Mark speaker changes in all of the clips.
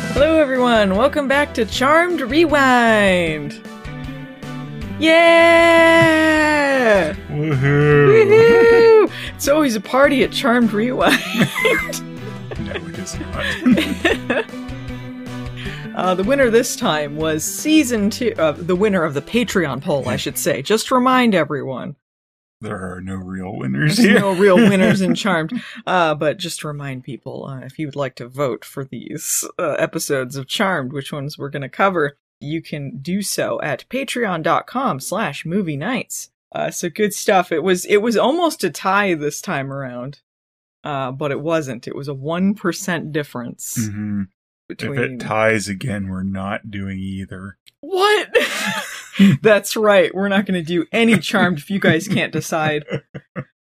Speaker 1: Hello, everyone. Welcome back to Charmed Rewind. Yeah!
Speaker 2: Woohoo!
Speaker 1: Woohoo! It's always a party at Charmed Rewind.
Speaker 2: no, it is not.
Speaker 1: Uh, the winner this time was season two. Uh, the winner of the Patreon poll, I should say. Just to remind everyone,
Speaker 2: there are no real winners
Speaker 1: there's
Speaker 2: here.
Speaker 1: no real winners in Charmed. Uh, but just to remind people, uh, if you would like to vote for these uh, episodes of Charmed, which ones we're going to cover, you can do so at patreon.com slash movie nights. Uh, so good stuff. It was, it was almost a tie this time around. Uh, but it wasn't. It was a 1% difference
Speaker 2: hmm If it ties again, we're not doing either.
Speaker 1: What? That's right. We're not going to do any charmed if you guys can't decide.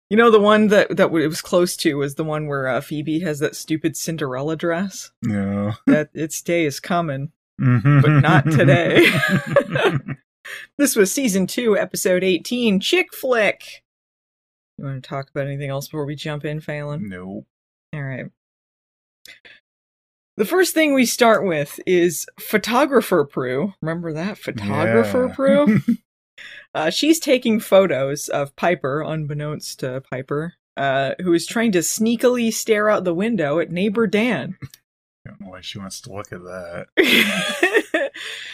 Speaker 1: You know, the one that that it was close to was the one where uh, Phoebe has that stupid Cinderella dress.
Speaker 2: No.
Speaker 1: That its day is coming, but not today. this was season two, episode eighteen, chick flick. You want to talk about anything else before we jump in, Phelan?
Speaker 2: no.
Speaker 1: All right. The first thing we start with is photographer Prue. Remember that photographer
Speaker 2: Yeah.
Speaker 1: Prue? uh, she's taking photos of Piper, unbeknownst to Piper, uh, who is trying to sneakily stare out the window at neighbor Dan.
Speaker 2: I don't know why she wants to look at that.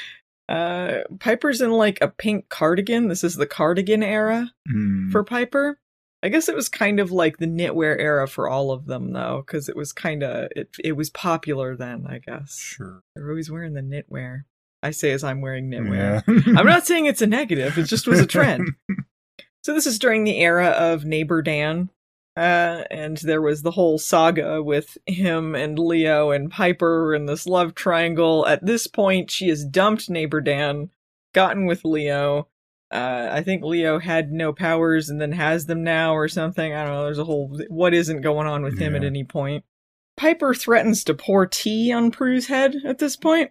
Speaker 1: uh, Piper's in like a pink cardigan. This is the cardigan era
Speaker 2: Hmm.
Speaker 1: for Piper. I guess it was kind of like the knitwear era for all of them, though, because it was kind of it. It was popular then, I guess.
Speaker 2: Sure.
Speaker 1: They're always wearing the knitwear. I say as I'm wearing knitwear.
Speaker 2: Yeah.
Speaker 1: I'm not saying it's a negative. It just was a trend. so this is during the era of Neighbor Dan, uh, and there was the whole saga with him and Leo and Piper and this love triangle. At this point, she has dumped Neighbor Dan, gotten with Leo. Uh, I think Leo had no powers and then has them now or something. I don't know. There's a whole what isn't going on with him at any point. Piper threatens to pour tea on Prue's head at this point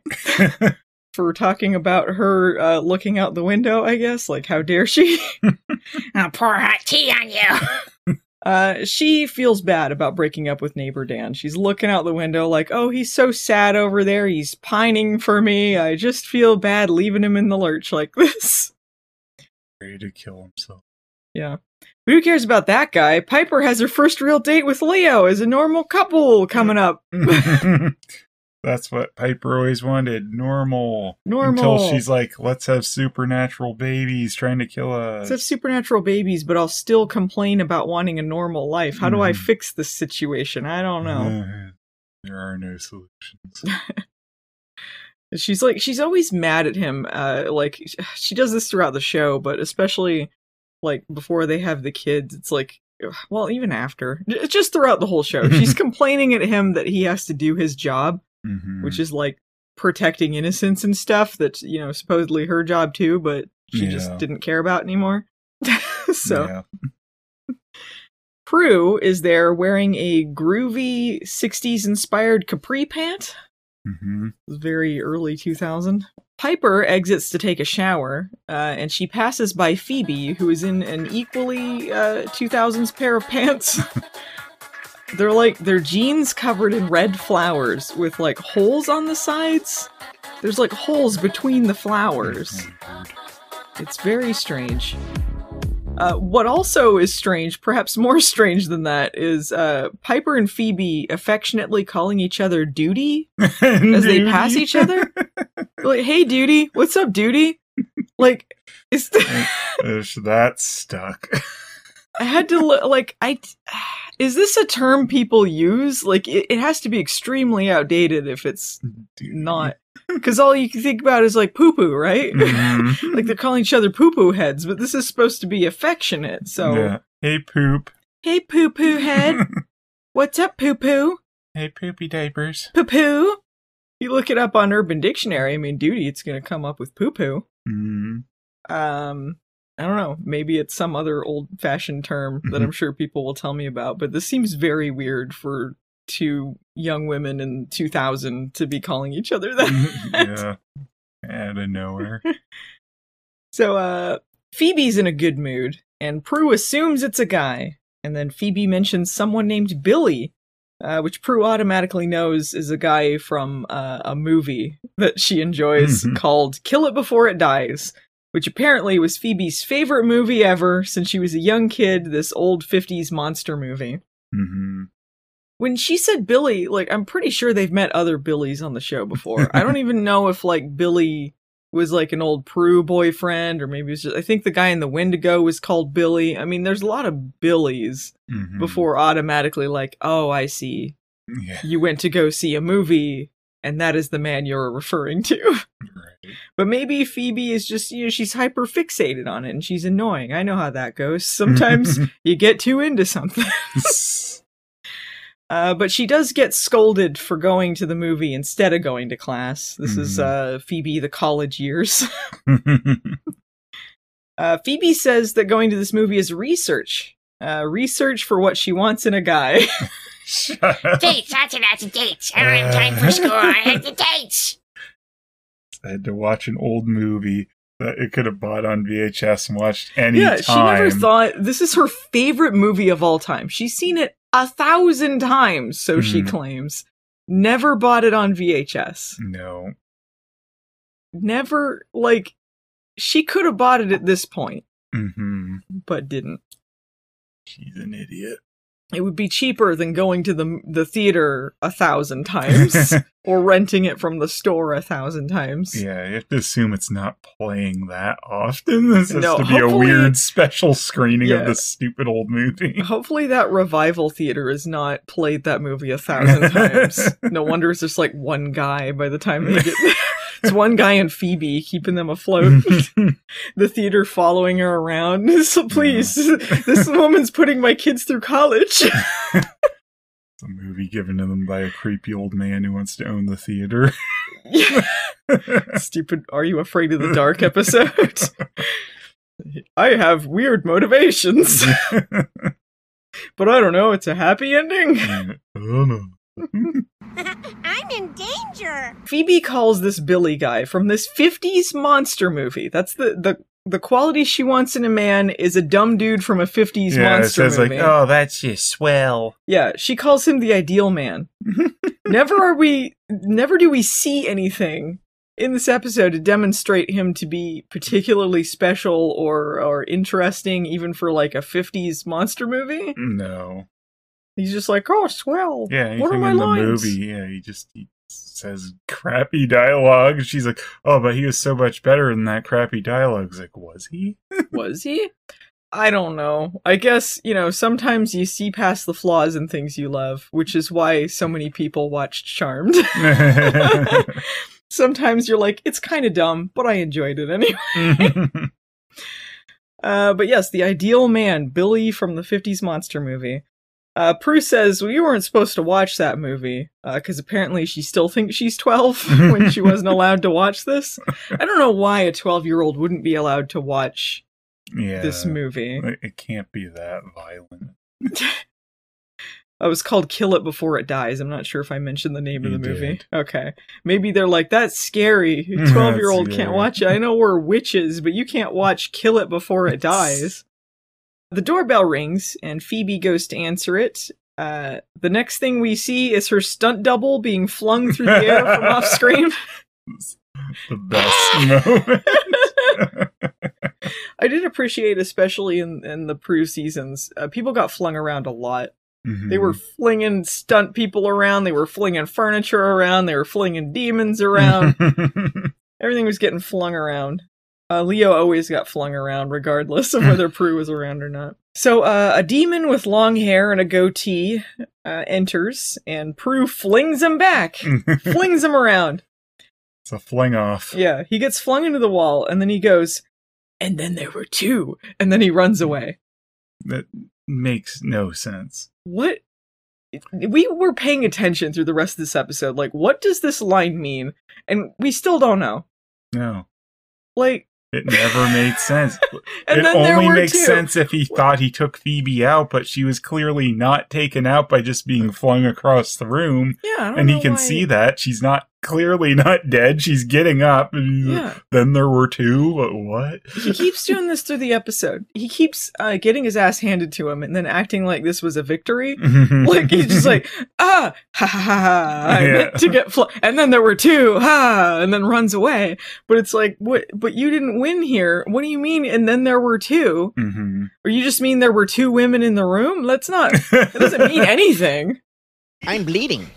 Speaker 1: for talking about her uh, looking out the window, I guess. Like, how dare she?
Speaker 3: I'll pour hot tea on you.
Speaker 1: Uh, she feels bad about breaking up with neighbor Dan. She's looking out the window like, oh, he's so sad over there. He's pining for me. I just feel bad leaving him in the lurch like this.
Speaker 2: Ready to kill himself.
Speaker 1: Yeah. But who cares about that guy? Piper has her first real date with Leo as a normal couple coming up.
Speaker 2: That's what Piper always wanted. Normal.
Speaker 1: Normal.
Speaker 2: Until she's like, let's have supernatural babies trying to kill us.
Speaker 1: Let's have supernatural babies, but I'll still complain about wanting a normal life. How do I
Speaker 2: Mhm.
Speaker 1: fix this situation? I don't know.
Speaker 2: Uh, there are no solutions.
Speaker 1: She's like she's always mad at him. Uh, like she does this throughout the show, but especially like before they have the kids, it's like well, even after, just throughout the whole show, she's complaining at him that he has to do his job,
Speaker 2: Mhm.
Speaker 1: which is like protecting innocence and stuff. That's you know supposedly her job too, but she just didn't care about anymore. so
Speaker 2: Yeah.
Speaker 1: Prue is there wearing a groovy '60s inspired capri pant.
Speaker 2: Mhm.
Speaker 1: Very early 2000. Piper exits to take a shower, uh, and she passes by Phoebe, who is in an equally uh, 2000s pair of pants. they're like their jeans covered in red flowers with like holes on the sides. There's like holes between the flowers. It's very strange. Uh, what also is strange, perhaps more strange than that, is uh, Piper and Phoebe affectionately calling each other Duty as they pass each other. like, hey, duty, what's up, duty? Like, is
Speaker 2: that stuck?
Speaker 1: I had to look like I is this a term people use? Like it, it has to be extremely outdated if it's not because all you can think about is like poo poo, right?
Speaker 2: Mhm.
Speaker 1: like they're calling each other poo poo heads, but this is supposed to be affectionate. So
Speaker 2: Yeah. Hey poop.
Speaker 1: hey poo poo head, what's up poo poo
Speaker 2: hey poopy diapers.
Speaker 1: poo poo? You look it up on Urban Dictionary. I mean, duty, it's gonna come up with poo poo.
Speaker 2: Mm.
Speaker 1: um i don't know maybe it's some other old fashioned term that i'm sure people will tell me about but this seems very weird for two young women in 2000 to be calling each other that
Speaker 2: yeah. Out of nowhere.
Speaker 1: so uh phoebe's in a good mood and prue assumes it's a guy and then phoebe mentions someone named billy uh, which Prue automatically knows is a guy from uh, a movie that she enjoys
Speaker 2: Mhm.
Speaker 1: called Kill It Before It Dies, which apparently was Phoebe's favorite movie ever since she was a young kid, this old 50s monster movie.
Speaker 2: hmm
Speaker 1: When she said Billy, like, I'm pretty sure they've met other Billies on the show before. I don't even know if, like, Billy was like an old Prue boyfriend, or maybe it was just, I think the guy in the Wendigo was called Billy. I mean, there's a lot of Billies
Speaker 2: hmm
Speaker 1: before automatically, like, oh, I see.
Speaker 2: Yeah.
Speaker 1: you went to go see a movie and that is the man you're referring to.
Speaker 2: Right.
Speaker 1: But maybe Phoebe is just, you know, she's hyper fixated on it and she's annoying. I know how that goes. Sometimes you get too into something. Uh, but she does get scolded for going to the movie instead of going to class. This is uh, Phoebe the college years. Uh, Phoebe says that going to this movie is research. Uh, research for what she wants in a guy.
Speaker 2: Shut up.
Speaker 4: Dates, lots and lots of dates. I don't have time for school. I have the dates.
Speaker 2: I had to watch an old movie that it could have bought on VHS and watched any
Speaker 1: yeah, she never
Speaker 2: time.
Speaker 1: thought this is her favorite movie of all time. She's seen it a thousand times, so she
Speaker 2: Mhm.
Speaker 1: claims. Never bought it on VHS.
Speaker 2: No.
Speaker 1: Never, like, she could have bought it at this point,
Speaker 2: hmm
Speaker 1: but didn't.
Speaker 2: She's an idiot.
Speaker 1: It would be cheaper than going to the the theater a thousand times or renting it from the store a thousand times.
Speaker 2: Yeah, you have to assume it's not playing that often. This has
Speaker 1: No,
Speaker 2: to be a weird special screening
Speaker 1: Yeah.
Speaker 2: of this stupid old movie.
Speaker 1: Hopefully that revival theater has not played that movie a thousand times. No wonder it's just like one guy by the time they get there. It's one guy and Phoebe keeping them afloat. the theater following her around. So please, this woman's putting my kids through college.
Speaker 2: It's a movie given to them by a creepy old man who wants to own the theater.
Speaker 1: Stupid Are You Afraid of the Dark episode. I have weird motivations, but I don't know, it's a happy ending.
Speaker 2: oh no.
Speaker 4: I'm in danger.
Speaker 1: Phoebe calls this Billy guy from this 50s monster movie. That's the the the quality she wants in a man is a dumb dude from a 50s
Speaker 2: Yeah, it
Speaker 1: monster
Speaker 2: says
Speaker 1: movie.
Speaker 2: like, oh, that's just swell.
Speaker 1: Yeah, she calls him the ideal man. never are we never do we see anything in this episode to demonstrate him to be particularly special or or interesting even for like a 50s monster movie.
Speaker 2: No.
Speaker 1: He's just like, "Oh, swell.
Speaker 2: Yeah,
Speaker 1: what are my
Speaker 2: in the
Speaker 1: lines?"
Speaker 2: movie, yeah, he just he says crappy dialogue. She's like, oh, but he was so much better than that crappy dialogue. It's like, was he?
Speaker 1: Was he? I don't know. I guess, you know, sometimes you see past the flaws in things you love, which is why so many people watched Charmed. sometimes you're like, it's kind of dumb, but I enjoyed it anyway. Uh, but yes, the ideal man, Billy from the 50s monster movie. Uh, Prue says, we weren't supposed to watch that movie, because apparently she still thinks she's 12 when she wasn't allowed to watch this. I don't know why a 12 year old wouldn't be allowed to watch
Speaker 2: yeah,
Speaker 1: this movie.
Speaker 2: It can't be that violent.
Speaker 1: It was called Kill It Before It Dies. I'm not sure if I mentioned the name of
Speaker 2: You
Speaker 1: the movie.
Speaker 2: did.
Speaker 1: Okay. Maybe they're like, that's scary. 12 year old can't watch it. I know we're witches, but you can't watch Kill It Before It Dies. The doorbell rings, and Phoebe goes to answer it. Uh, the next thing we see is her stunt double being flung through the air from off screen.
Speaker 2: The best moment.
Speaker 1: I did appreciate, especially in, in the Prue seasons, uh, people got flung around a lot. They were
Speaker 2: Mm-hmm.
Speaker 1: flinging stunt people around. They were flinging furniture around. They were flinging demons around. Everything was getting flung around. Uh, Leo always got flung around, regardless of whether Prue was around or not. So, uh, a demon with long hair and a goatee uh, enters, and Prue flings him back, flings him around.
Speaker 2: it's a fling off.
Speaker 1: Yeah, he gets flung into the wall, and then he goes, and then there were two, and then he runs away.
Speaker 2: That makes no sense.
Speaker 1: What? We were paying attention through the rest of this episode. Like, what does this line mean? And we still don't know.
Speaker 2: No,
Speaker 1: Like,
Speaker 2: it never made sense.
Speaker 1: and
Speaker 2: it
Speaker 1: then there
Speaker 2: only makes
Speaker 1: two.
Speaker 2: sense if he thought he took Phoebe out, but she was clearly not taken out by just being flung across the room.
Speaker 1: Yeah,
Speaker 2: And he can
Speaker 1: why-
Speaker 2: see that she's not clearly not dead. She's getting up. And
Speaker 1: Yeah.
Speaker 2: Then there were two. But what?
Speaker 1: he keeps doing this through the episode. He keeps uh, getting his ass handed to him and then acting like this was a victory. like he's just like ah ha ha ha, ha I
Speaker 2: Yeah.
Speaker 1: meant to get fl-. and then there were two ha and then runs away. But it's like what? But you didn't win here. What do you mean? And then there were two,
Speaker 2: hmm
Speaker 1: or you just mean there were two women in the room? Let's not. It doesn't mean anything.
Speaker 5: I'm bleeding,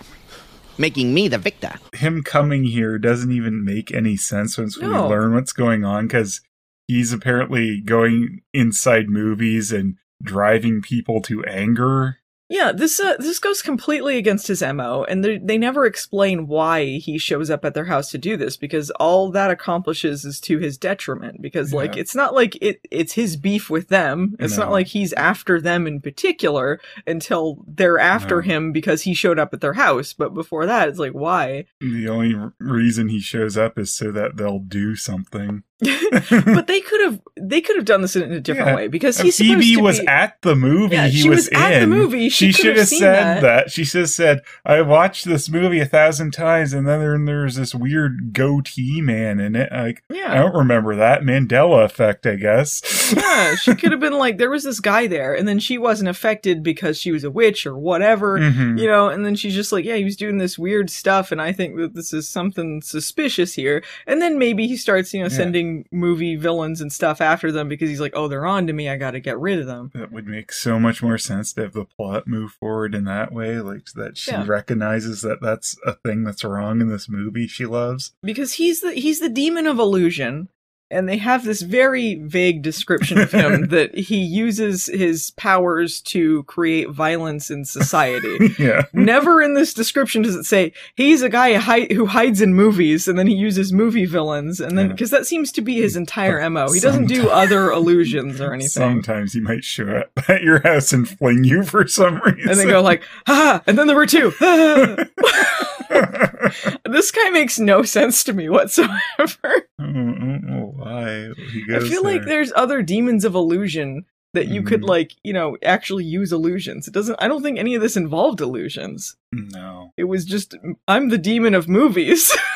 Speaker 5: making me the victor.
Speaker 2: Him coming here doesn't even make any sense once
Speaker 1: No.
Speaker 2: we learn what's going on because he's apparently going inside movies and driving people to anger.
Speaker 1: Yeah, this uh, this goes completely against his mo, and they they never explain why he shows up at their house to do this because all that accomplishes is to his detriment. Because like
Speaker 2: Yeah.
Speaker 1: it's not like it it's his beef with them. It's not like he's after them in particular until they're after
Speaker 2: No.
Speaker 1: him because he showed up at their house. But before that, it's like why?
Speaker 2: The only r- reason he shows up is so that they'll do something.
Speaker 1: but they could have they could have done this in a different
Speaker 2: Yeah.
Speaker 1: way because he's supposed
Speaker 2: Phoebe
Speaker 1: to
Speaker 2: was
Speaker 1: be,
Speaker 2: at the movie
Speaker 1: Yeah,
Speaker 2: he
Speaker 1: she
Speaker 2: was,
Speaker 1: was at the movie. She
Speaker 2: She, should
Speaker 1: have
Speaker 2: said
Speaker 1: that.
Speaker 2: that. She should have said, "I watched this movie a thousand times, and then there, there's this weird goatee man in it. Like,
Speaker 1: yeah.
Speaker 2: I don't remember that Mandela effect. I guess.
Speaker 1: Yeah, she could have been like, there was this guy there, and then she wasn't affected because she was a witch or whatever,
Speaker 2: Mhm.
Speaker 1: you know, and then she's just like, yeah, he was doing this weird stuff, and I think that this is something suspicious here. And then maybe he starts, you know,
Speaker 2: Yeah.
Speaker 1: sending movie villains and stuff after them because he's like, oh, they're on to me, I gotta get rid of them.
Speaker 2: That would make so much more sense to have the plot move forward in that way, like that she
Speaker 1: Yeah.
Speaker 2: recognizes that that's a thing that's wrong in this movie she loves.
Speaker 1: Because he's the he's the demon of illusion. And they have this very vague description of him that he uses his powers to create violence in society.
Speaker 2: yeah,
Speaker 1: Never in this description does it say he's a guy hi- who hides in movies and then he uses movie villains and then
Speaker 2: Yeah.
Speaker 1: because that seems to be his entire mo. He doesn't do other illusions or anything.
Speaker 2: sometimes he might show up at your house and fling you for some reason,
Speaker 1: And then go like, ha! And then there were two. this guy makes no sense to me whatsoever.
Speaker 2: I don't know why he
Speaker 1: I
Speaker 2: goes
Speaker 1: feel like there's other demons of illusion that you could
Speaker 2: Mhm.
Speaker 1: like, you know, actually use illusions. It doesn't. I don't think any of this involved illusions.
Speaker 2: no.
Speaker 1: It was just I'm the demon of movies.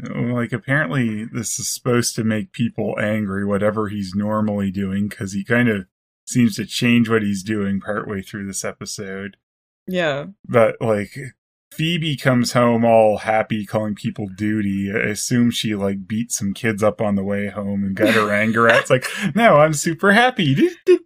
Speaker 2: Like apparently this is supposed to make people angry, whatever he's normally doing, because he kind of seems to change what he's doing partway through this episode.
Speaker 1: yeah.
Speaker 2: But like Phoebe comes home all happy, calling people duty. I assume she like beat some kids up on the way home and got her anger out. It's like, no, I'm super happy.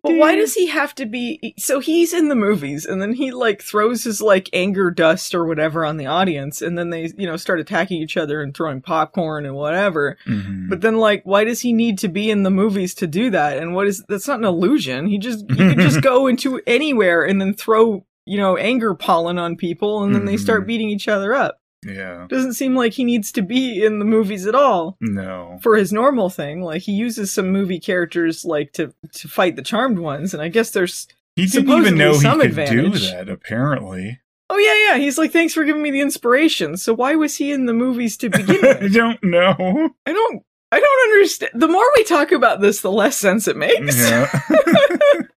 Speaker 1: But why does he have to be so he's in the movies and then he like throws his like anger dust or whatever on the audience and then they, you know, start attacking each other and throwing popcorn and whatever.
Speaker 2: Mhm.
Speaker 1: But then like why does he need to be in the movies to do that? And what is that's not an illusion. He just he could just go into anywhere and then throw, you know, anger pollen on people and then they start
Speaker 2: Mhm.
Speaker 1: beating each other up.
Speaker 2: yeah,
Speaker 1: Doesn't seem like he needs to be in the movies at all.
Speaker 2: no.
Speaker 1: for his normal thing. Like he uses some movie characters like to to fight the charmed ones, and I guess there's
Speaker 2: He didn't even know he could
Speaker 1: advantage.
Speaker 2: do that, apparently.
Speaker 1: oh yeah yeah. He's like thanks for giving me the inspiration. So why was he in the movies to begin with?
Speaker 2: I don't know.
Speaker 1: I don't I don't understand. The more we talk about this, the less sense it makes.
Speaker 2: Yeah.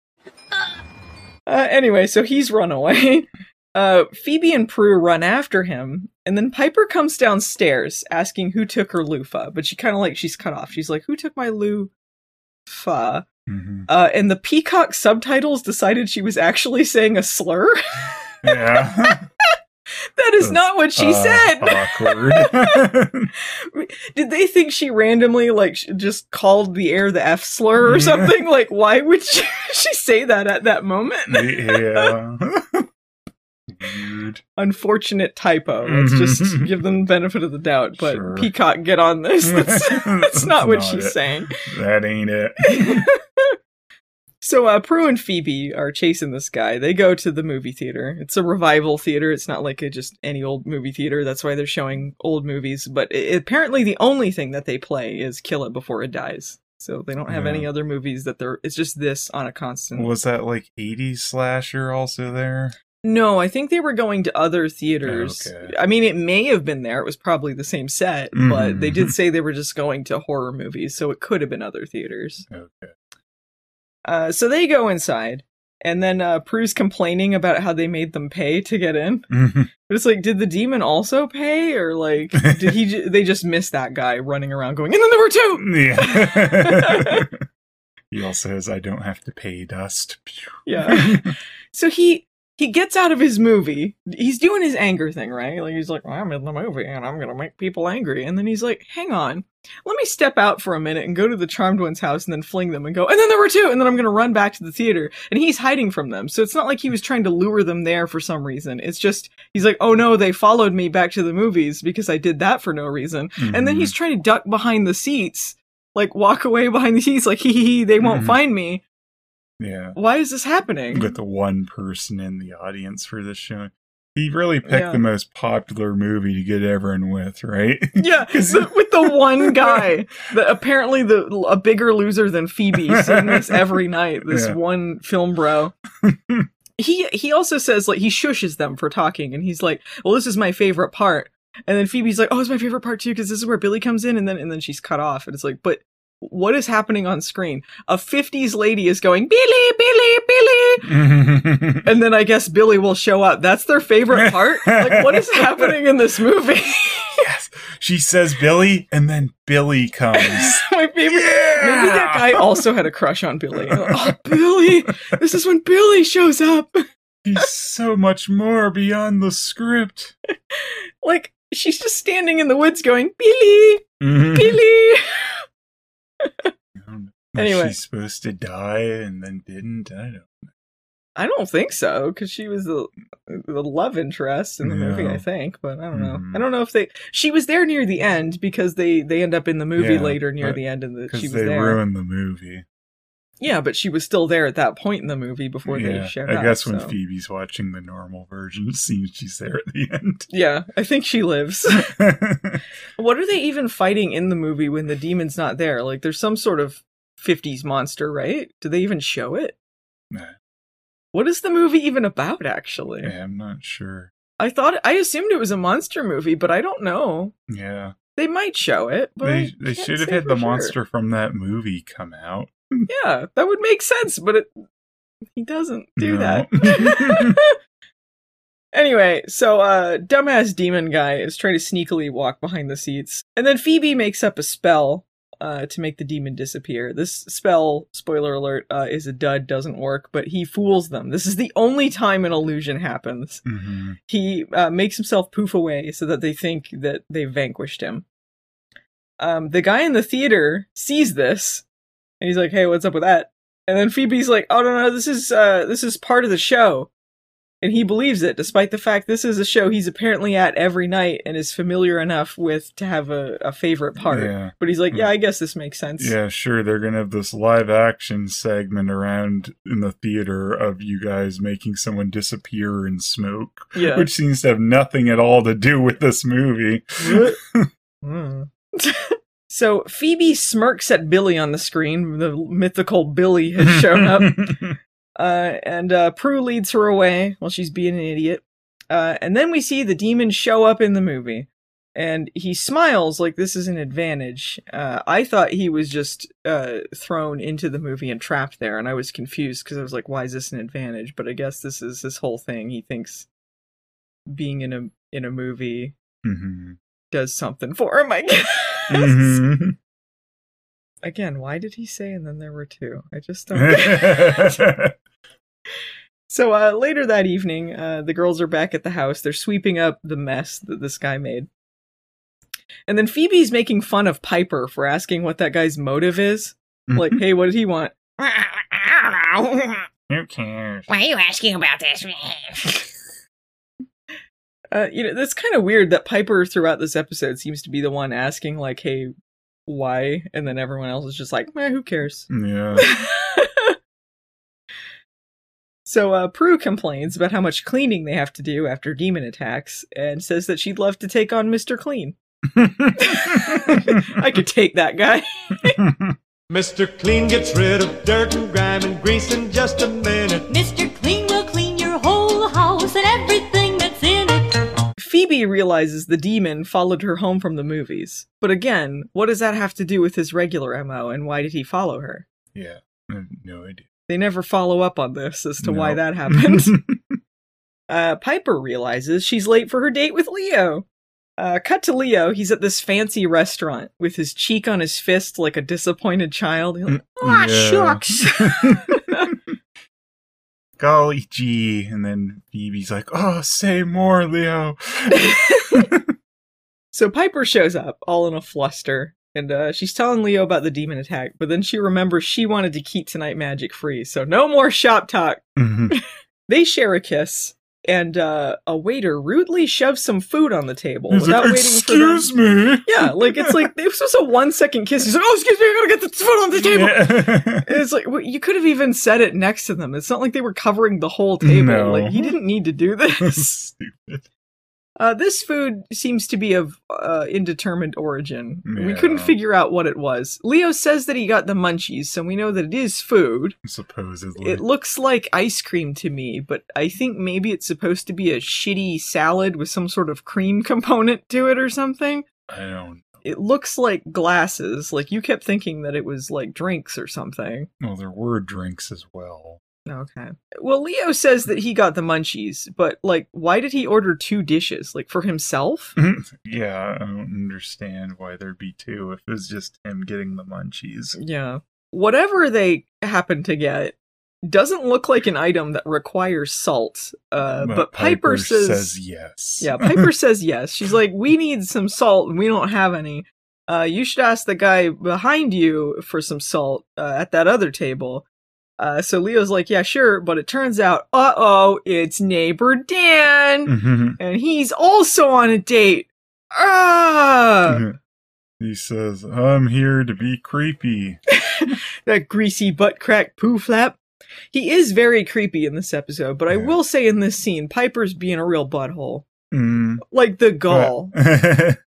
Speaker 1: Uh, anyway, so he's run away. Uh, Phoebe and Prue run after him, and then Piper comes downstairs asking who took her loofah, but she kind of like she's cut off. She's like, "Who took my loofah?"
Speaker 2: Mhm.
Speaker 1: Uh, and the Peacock subtitles decided she was actually saying a slur.
Speaker 2: Yeah.
Speaker 1: that is not what she
Speaker 2: Uh,
Speaker 1: said.
Speaker 2: Awkward.
Speaker 1: Did they think she randomly like just called the air the F slur or
Speaker 2: Yeah.
Speaker 1: something? Like, why would she, she say that at that moment?
Speaker 2: yeah. weird.
Speaker 1: unfortunate typo. Let's just give them the benefit of the doubt. But
Speaker 2: Sure.
Speaker 1: Peacock, get on this. That's, that's not what
Speaker 2: Not
Speaker 1: she's
Speaker 2: it.
Speaker 1: saying.
Speaker 2: That ain't it.
Speaker 1: So uh, Prue and Phoebe are chasing this guy. They go to the movie theater. It's a revival theater. It's not like a just any old movie theater. That's why they're showing old movies. But i apparently, the only thing that they play is "Kill It Before It Dies." So they don't have
Speaker 2: Yeah.
Speaker 1: any other movies that they're. It's just this on a constant.
Speaker 2: Was that like 80s slasher also there?
Speaker 1: no, I think they were going to other theaters.
Speaker 2: Okay.
Speaker 1: I mean, it may have been there. It was probably the same set, but
Speaker 2: Mhm.
Speaker 1: they did say they were just going to horror movies, so it could have been other theaters.
Speaker 2: Okay.
Speaker 1: Uh, so they go inside, and then uh, Prue's complaining about how they made them pay to get in.
Speaker 2: Mhm.
Speaker 1: But it's like, did the demon also pay, or like, did he? Ju- they just miss that guy running around going, and then there were two.
Speaker 2: yeah. he also says, I don't have to pay dust.
Speaker 1: Yeah. So he he gets out of his movie. He's doing his anger thing, right? Like he's like, well, I'm in the movie and I'm gonna make people angry. And then he's like, hang on, let me step out for a minute and go to the charmed one's house and then fling them and go, and then there were two, and then I'm gonna run back to the theater. And he's hiding from them. So it's not like he was trying to lure them there for some reason. It's just he's like, oh no, they followed me back to the movies because I did that for no reason. And then he's trying to duck behind the seats. Like walk away behind the seats, like hee hee, hee they won't
Speaker 2: Mhm.
Speaker 1: find me.
Speaker 2: Yeah.
Speaker 1: Why is this happening?
Speaker 2: With the one person in the audience for this show. He really picked
Speaker 1: Yeah.
Speaker 2: the most popular movie to get everyone with, right?
Speaker 1: Yeah, the- with the one guy, the apparently the a bigger loser than Phoebe, seeing this every night. This
Speaker 2: Yeah.
Speaker 1: one film bro. he he also says like he shushes them for talking, and he's like, "Well, this is my favorite part." And then Phoebe's like, "Oh, it's my favorite part too because this is where Billy comes in." And then and then she's cut off, and it's like, "But what is happening on screen? A '50s lady is going Billy, Billy, Billy." And then I guess Billy will show up. That's their favorite part. Like, what is happening in this movie?
Speaker 2: yes. She says Billy, and then Billy comes.
Speaker 1: my favorite.
Speaker 2: Yeah!
Speaker 1: Maybe that guy also had a crush on Billy. Oh, Billy! This is when Billy shows up.
Speaker 2: He's so much more beyond the script.
Speaker 1: Like she's just standing in the woods, going, "Billy,
Speaker 2: Mhm.
Speaker 1: Billy." Anyway.
Speaker 2: she supposed to die and then didn't? I don't.
Speaker 1: I don't think so, because she was the the love interest in the movie. I think, but I don't know.
Speaker 2: Mhm.
Speaker 1: I don't know if they. She was there near the end because they they end up in the movie
Speaker 2: Yeah,
Speaker 1: later near the end, and the, she was
Speaker 2: they
Speaker 1: there.
Speaker 2: ruined the movie.
Speaker 1: Yeah, but she was still there at that point in the movie before they
Speaker 2: yeah,
Speaker 1: showed
Speaker 2: I
Speaker 1: up.
Speaker 2: guess when
Speaker 1: so-
Speaker 2: Phoebe's watching the normal version, it seems she's there at the end.
Speaker 1: Yeah, I think she lives. What are they even fighting in the movie when the demon's not there? Like, there's some sort of 50s monster, right? Do they even show it?
Speaker 2: Nah,
Speaker 1: What is the movie even about, actually?
Speaker 2: yeah, I'm not sure.
Speaker 1: I thought, I assumed it was a monster movie, but I don't know.
Speaker 2: Yeah,
Speaker 1: They might show it, but
Speaker 2: they they should have had the
Speaker 1: sure.
Speaker 2: monster from that movie come out.
Speaker 1: Yeah, that would make sense, but it, he doesn't do
Speaker 2: No.
Speaker 1: that. Anyway, so uh dumbass demon guy is trying to sneakily walk behind the seats. And then Phoebe makes up a spell uh to make the demon disappear. This spell, spoiler alert, uh is a dud, doesn't work, but he fools them. This is the only time an illusion happens.
Speaker 2: hmm
Speaker 1: He uh, makes himself poof away so that they think that they've vanquished him. Um the guy in the theater sees this and he's like, "Hey, what's up with that?" And then Phoebe's like, "Oh no, no, this is uh this is part of the show." And he believes it, despite the fact this is a show he's apparently at every night and is familiar enough with to have a, a favorite part.
Speaker 2: Yeah.
Speaker 1: But he's like, yeah, I guess this makes sense.
Speaker 2: Yeah, sure. They're gonna have this live action segment around in the theater of you guys making someone disappear in smoke,
Speaker 1: Yeah.
Speaker 2: which seems to have nothing at all to do with this movie.
Speaker 1: Hmm. so Phoebe smirks at Billy on the screen. The mythical Billy has shown up. Uh, and uh, Prue leads her away while she's being an idiot. Uh, and then we see the demon show up in the movie. And he smiles like this is an advantage. Uh, I thought he was just uh, thrown into the movie and trapped there, and I was confused because I was like, "Why is this an advantage?" But I guess this is this whole thing. He thinks being in a in a movie
Speaker 2: hmm
Speaker 1: does something for him. I guess.
Speaker 2: Hmm
Speaker 1: Again, why did he say? And then there were two. I just don't. get- So uh, later that evening, uh, the girls are back at the house. They're sweeping up the mess that this guy made. And then Phoebe's making fun of Piper for asking what that guy's motive is. Like, hey, what did he want?
Speaker 4: I don't know.
Speaker 2: Who cares?
Speaker 4: Why are you asking about this?
Speaker 1: Uh, you know, that's kind of weird that Piper throughout this episode seems to be the one asking, like, hey, why? And then everyone else is just like, eh, who cares?
Speaker 2: Yeah.
Speaker 1: so uh, Prue complains about how much cleaning they have to do after demon attacks and says that she'd love to take on Mr. Clean. I could take that guy.
Speaker 6: Mr. Clean gets rid of dirt and grime and grease in just a minute.
Speaker 7: Mr.
Speaker 1: Phoebe realizes the demon followed her home from the movies. But again, what does that have to do with his regular MO and why did he follow her?
Speaker 2: yeah. I have no idea.
Speaker 1: They never follow up on this as to why that happened. uh, Piper realizes she's late for her date with Leo. Uh, cut to Leo. He's at this fancy restaurant with his cheek on his fist like a disappointed child. He's like,
Speaker 4: Aw,
Speaker 2: Yeah.
Speaker 4: shucks.
Speaker 2: Golly gee. And then Phoebe's like, oh, say more, Leo.
Speaker 1: So Piper shows up, all in a fluster, and uh, she's telling Leo about the demon attack, but then she remembers she wanted to keep Tonight Magic free, so no more shop talk.
Speaker 2: Mhm.
Speaker 1: They share a kiss, and uh, a waiter rudely shoves some food on the table
Speaker 2: He's
Speaker 1: without
Speaker 2: like,
Speaker 1: waiting for them.
Speaker 2: excuse me.
Speaker 1: Yeah, like it's like this was just a one second kiss. He's like, "Oh, excuse me, I gotta get the food on the table."
Speaker 2: Yeah.
Speaker 1: It's like well, you could have even said it next to them. It's not like they were covering the whole table.
Speaker 2: No.
Speaker 1: Like he didn't need to do this. Uh, this food seems to be of uh, indeterminate origin. We couldn't figure out what it was. Leo says that he got the munchies, so we know that it is food.
Speaker 2: Supposedly.
Speaker 1: It looks like ice cream to me, but I think maybe it's supposed to be a shitty salad with some sort of cream component to it or something.
Speaker 2: I don't
Speaker 1: It looks like glasses. Like you kept thinking that it was like drinks or something.
Speaker 2: Well, there were drinks as well.
Speaker 1: Okay. Well, Leo says that he got the munchies, but like, why did he order two dishes? Like for himself?
Speaker 2: yeah, I don't understand why there'd be two if it was just him getting the munchies.
Speaker 1: Yeah. Whatever they happen to get doesn't look like an item that requires salt. Uh, but, Piper, says,
Speaker 2: yes.
Speaker 1: yeah, Piper says yes. She's like, we need some salt and we don't have any. Uh, you should ask the guy behind you for some salt uh, at that other table. Uh, so Leo's like, yeah, sure. But it turns out, uh oh, it's neighbor Dan.
Speaker 2: Mhm.
Speaker 1: and he's also on a date. Ah,
Speaker 2: he says, I'm here to be creepy.
Speaker 1: that greasy butt crack poo flap. He is very creepy in this episode, but I will say in this scene, Piper's being a real butthole,
Speaker 2: Mm,
Speaker 1: like the gall.
Speaker 2: but-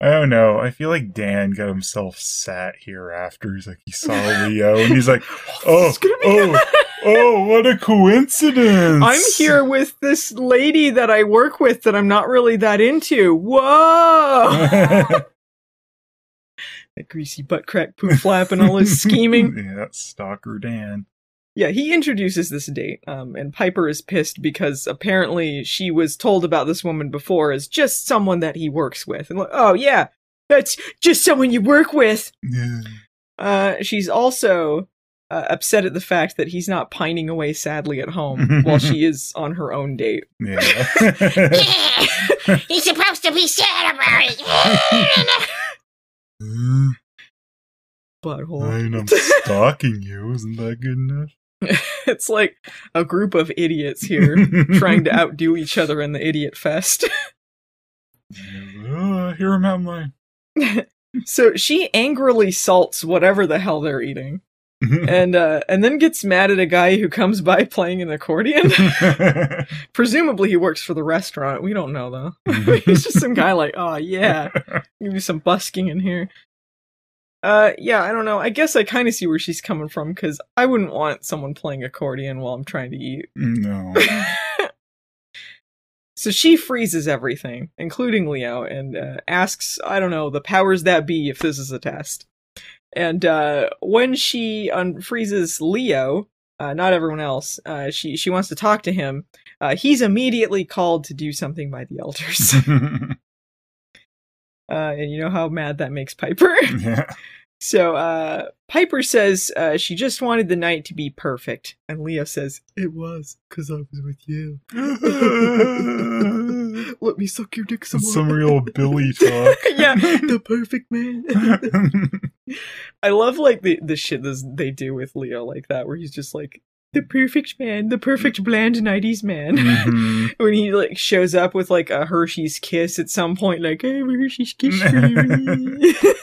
Speaker 2: I don't know. I feel like Dan got himself sat here after. He's like, he saw Leo and he's like, oh,
Speaker 1: It's gonna be
Speaker 2: oh, oh, what a coincidence.
Speaker 1: I'm here with this lady that I work with that I'm not really that into. Whoa! that greasy butt crack poo flap and all his scheming.
Speaker 2: yeah, Stalker Dan.
Speaker 1: Yeah, he introduces this date, um, and Piper is pissed because apparently she was told about this woman before as just someone that he works with. And like, oh yeah, that's just someone you work with.
Speaker 2: Yeah.
Speaker 1: Uh, she's also uh, upset at the fact that he's not pining away sadly at home while she is on her own date.
Speaker 2: Yeah.
Speaker 4: Yeah. He's supposed to be sad about it.
Speaker 1: Butthole.
Speaker 2: Fine, I'm stalking you. Isn't that good enough?
Speaker 1: it's like a group of idiots here trying to outdo each other in the idiot fest.
Speaker 2: Oh, I hear a mountain lion.
Speaker 1: so she angrily salts whatever the hell they're eating. and uh and then gets mad at a guy who comes by playing an accordion. Presumably he works for the restaurant. We don't know though. He's just some guy like, oh yeah, give me some busking in here. Uh yeah, I don't know. I guess I kind of see where she's coming from because I wouldn't want someone playing accordion while I'm trying to eat.
Speaker 2: no.
Speaker 1: so she freezes everything, including Leo, and uh, asks, I don't know, the powers that be if this is a test. And uh, when she unfreezes Leo, uh, not everyone else, uh, she she wants to talk to him. Uh, he's immediately called to do something by the elders, uh, and you know how mad that makes Piper.
Speaker 2: yeah.
Speaker 1: so uh, Piper says uh, she just wanted the night to be perfect, and Leo says it was because I was with you. Let me suck your dick some more.
Speaker 2: Some real Billy talk.
Speaker 1: yeah, the perfect man. I love like the the shit this, they do with Leo like that, where he's just like the perfect man, the perfect bland 90s man.
Speaker 2: Mhm.
Speaker 1: when he like shows up with like a Hershey's kiss at some point, like, a Hershey's kiss.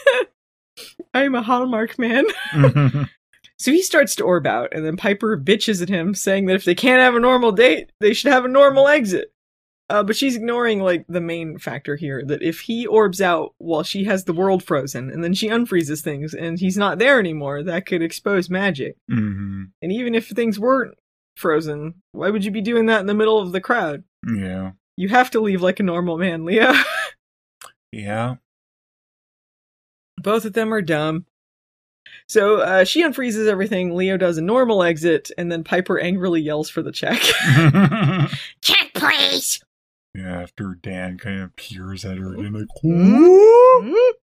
Speaker 1: I'm a Hallmark man.
Speaker 2: Mhm.
Speaker 1: So he starts to orb out, and then Piper bitches at him, saying that if they can't have a normal date, they should have a normal exit. Uh, but she's ignoring like the main factor here that if he orbs out while she has the world frozen, and then she unfreezes things, and he's not there anymore, that could expose magic.
Speaker 2: Mhm.
Speaker 1: And even if things weren't frozen, why would you be doing that in the middle of the crowd?
Speaker 2: Yeah.
Speaker 1: You have to leave like a normal man, Leo.
Speaker 2: Yeah.
Speaker 1: Both of them are dumb. So uh, she unfreezes everything. Leo does a normal exit, and then Piper angrily yells for the check.
Speaker 4: Check, please.
Speaker 2: Yeah, after Dan kind of peers at her and like,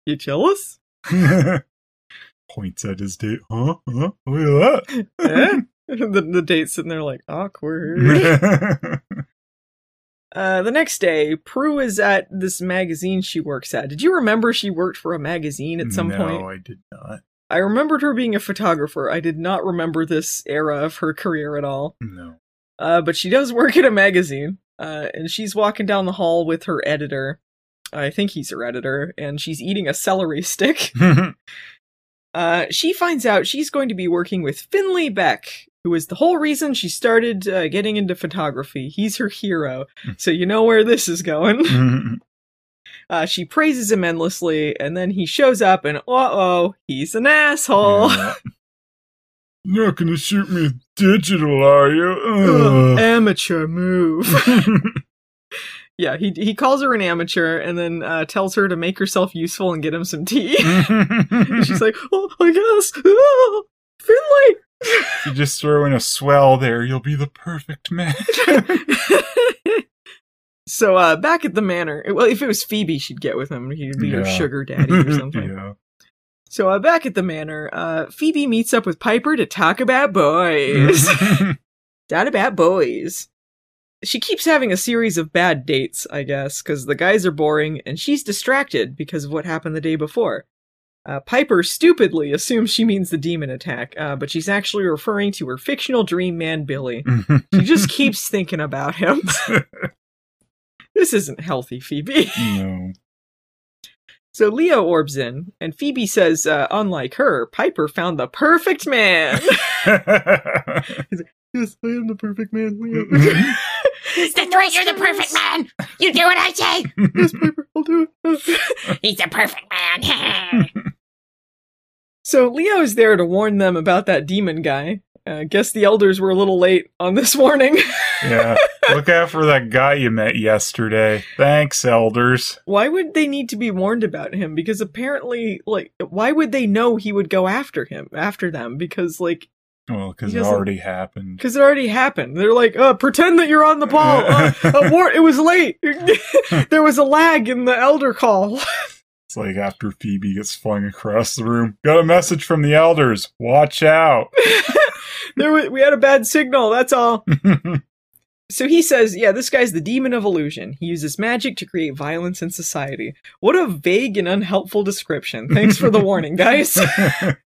Speaker 1: you jealous?
Speaker 2: points at his date. Huh? Huh? Look at
Speaker 1: Eh? the, the date's sitting there like awkward. uh, the next day, Prue is at this magazine she works at. Did you remember she worked for a magazine at some
Speaker 2: no,
Speaker 1: point?
Speaker 2: No, I did not.
Speaker 1: I remembered her being a photographer. I did not remember this era of her career at all.
Speaker 2: No.
Speaker 1: Uh, but she does work at a magazine, uh, and she's walking down the hall with her editor. I think he's her editor, and she's eating a celery stick. Uh, she finds out she's going to be working with Finley Beck, who is the whole reason she started uh, getting into photography. He's her hero, so you know where this is going. Uh, she praises him endlessly, and then he shows up, and uh oh, he's an asshole.
Speaker 2: Yeah. You're not gonna shoot me digital, are you?
Speaker 1: Ugh,
Speaker 2: Ugh.
Speaker 1: amateur move. yeah, he he calls her an amateur, and then uh, tells her to make herself useful and get him some tea. She's like, "Oh, I guess, oh, Finley."
Speaker 2: you just throw in a swell there, you'll be the perfect man.
Speaker 1: so uh back at the manor well if it was phoebe she'd get with him he'd be her sugar daddy or something
Speaker 2: yeah.
Speaker 1: So uh back at the manor uh phoebe meets up with piper to talk about boys talk about boys she keeps having a series of bad dates i guess because the guys are boring and she's distracted because of what happened the day before uh, Piper stupidly assumes she means the demon attack, uh, but she's actually referring to her fictional dream man Billy. She just keeps thinking about him. this isn't healthy, Phoebe.
Speaker 2: no.
Speaker 1: So Leo orbs in, and Phoebe says, uh, unlike her, Piper found the perfect man. yes, I am the perfect man, Leo.
Speaker 4: That's right, you're the perfect man. You do what I say.
Speaker 1: yes, Piper, I'll do it.
Speaker 4: He's the perfect man.
Speaker 1: so Leo is there to warn them about that demon guy. Uh, guess the elders were a little late on this warning.
Speaker 2: yeah. Look out for that guy you met yesterday. Thanks, elders.
Speaker 1: why would they need to be warned about him? Because apparently, like, why would they know he would go after him, after them? Because, like,
Speaker 2: Well, because it already happened.
Speaker 1: because it already happened. They're like, uh, pretend that you're on the ball. Uh, uh, war- it was late. there was a lag in the elder call.
Speaker 2: It's like after Phoebe gets flung across the room. Got a message from the elders. Watch out.
Speaker 1: there we had a bad signal. That's all. So he says, yeah, this guy's the demon of illusion. He uses magic to create violence in society. What a vague and unhelpful description. Thanks for the warning, guys. that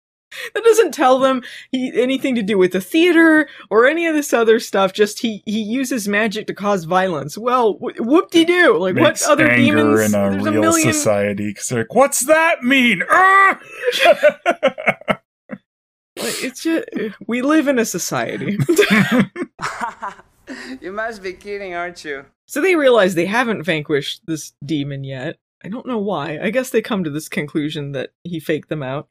Speaker 1: doesn't tell them he, anything to do with the theater or any of this other stuff. Just he, he uses magic to cause violence. Well, wh- whoop-de-doo. Like,
Speaker 2: Makes
Speaker 1: what other demons?
Speaker 2: in a
Speaker 1: There's a million.
Speaker 2: society because they're like, "What's that mean?"
Speaker 1: It's just, we live in a society.
Speaker 8: you must be kidding, aren't you?
Speaker 1: So they realize they haven't vanquished this demon yet. I don't know why. I guess they come to this conclusion that he faked them out.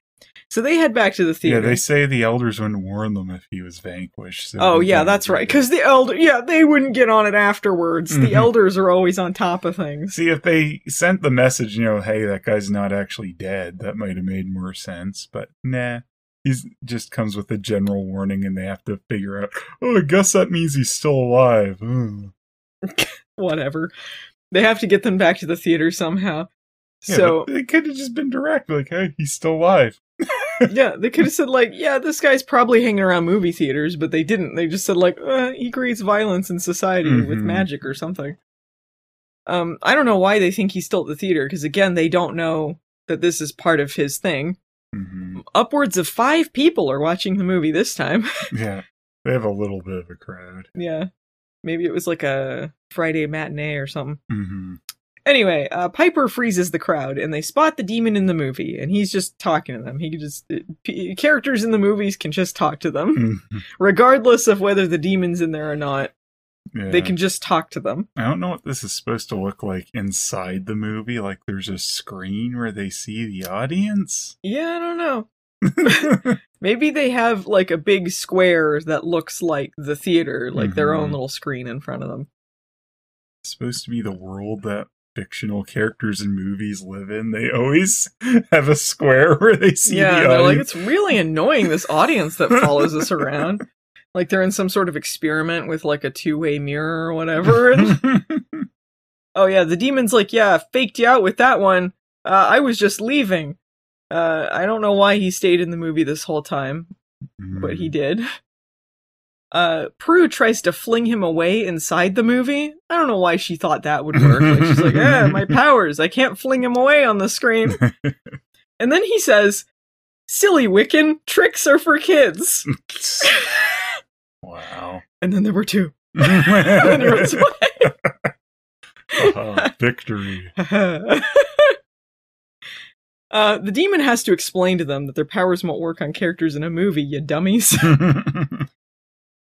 Speaker 1: So they head back to the theater.
Speaker 2: yeah, they say the elders wouldn't warn them if he was vanquished. so
Speaker 1: oh yeah, that's right. Because the elder, yeah, they wouldn't get on it afterwards.
Speaker 2: Mhm.
Speaker 1: The elders are always on top of things.
Speaker 2: See, if they sent the message, you know, hey, that guy's not actually dead, that might have made more sense. But nah, he's just comes with a general warning, and they have to figure out. Oh, I guess that means he's still alive.
Speaker 1: Whatever. They have to get them back to the theater somehow.
Speaker 2: Yeah,
Speaker 1: so
Speaker 2: it could have just been direct, like, hey, he's still alive.
Speaker 1: yeah, they could have said like, yeah, this guy's probably hanging around movie theaters, but they didn't. They just said like, uh, he creates violence in society with
Speaker 2: Mhm.
Speaker 1: magic or something. Um, I don't know why they think he's still at the theater because again, they don't know that this is part of his thing.
Speaker 2: hmm
Speaker 1: Upwards of five people are watching the movie this time.
Speaker 2: Yeah. They have a little bit of a crowd.
Speaker 1: Yeah. Maybe it was like a Friday matinee or something.
Speaker 2: hmm
Speaker 1: Anyway, uh, Piper freezes the crowd, and they spot the demon in the movie, and he's just talking to them. He can just uh, p- characters in the movies can just talk to them,
Speaker 2: Mhm.
Speaker 1: regardless of whether the demon's in there or not.
Speaker 2: Yeah.
Speaker 1: They can just talk to them.
Speaker 2: I don't know what this is supposed to look like inside the movie. Like there's a screen where they see the audience.
Speaker 1: Yeah, I don't know. Maybe they have like a big square that looks like the theater, like their own
Speaker 2: Mhm.
Speaker 1: little screen in front of them.
Speaker 2: It's supposed to be the world that fictional characters in movies live in. They always have a square where they see
Speaker 1: yeah,
Speaker 2: the
Speaker 1: they're like, it's really annoying this audience that follows us around. Like they're in some sort of experiment with like a two way mirror or whatever. oh yeah, the demon's like, yeah, faked you out with that one. Uh, I was just leaving. Uh, I don't know why he stayed in the movie this whole time, but he did. Uh, Prue tries to fling him away inside the movie. I don't know why she thought that would work. Like she's like, yeah, my powers. I can't fling him away on the screen. And then he says, silly Wiccan, tricks are for kids.
Speaker 2: Wow.
Speaker 1: And then there were two. and then he runs away.
Speaker 2: Ah, victory.
Speaker 1: uh, the demon has to explain to them that their powers won't work on characters in a movie, you dummies. uh,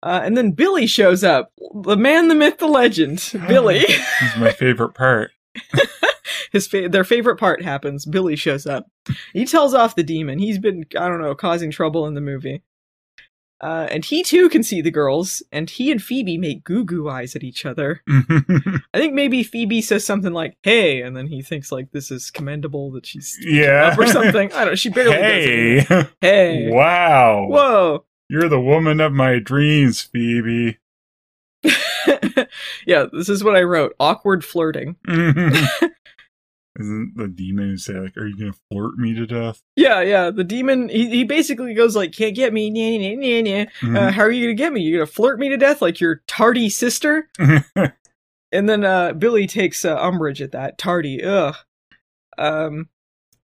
Speaker 1: and then Billy shows up. The man, the myth, the legend. Billy.
Speaker 2: Is my favorite part.
Speaker 1: His fa- their favorite part happens. Billy shows up. He tells off the demon. He's been, I don't know, causing trouble in the movie. Uh, and he too can see the girls, and he and Phoebe make goo goo eyes at each other. I think maybe Phoebe says something like, hey, and then he thinks like this is commendable that she's
Speaker 2: yeah.
Speaker 1: up or something. I don't know. She barely does
Speaker 2: Hey.
Speaker 1: it. Hey.
Speaker 2: Wow.
Speaker 1: Whoa.
Speaker 2: You're the woman of my dreams, Phoebe.
Speaker 1: yeah, this is what I wrote. Awkward flirting.
Speaker 2: Isn't the demon say like, "Are you gonna flirt me to death?"
Speaker 1: Yeah, yeah. The demon, he, he basically goes like, can't get me. Nah, nah, nah, nah. Uh,
Speaker 2: Mhm.
Speaker 1: how are you gonna get me? You gonna flirt me to death like your tardy sister? And then uh, Billy takes uh, umbrage at that. Tardy, ugh. Um,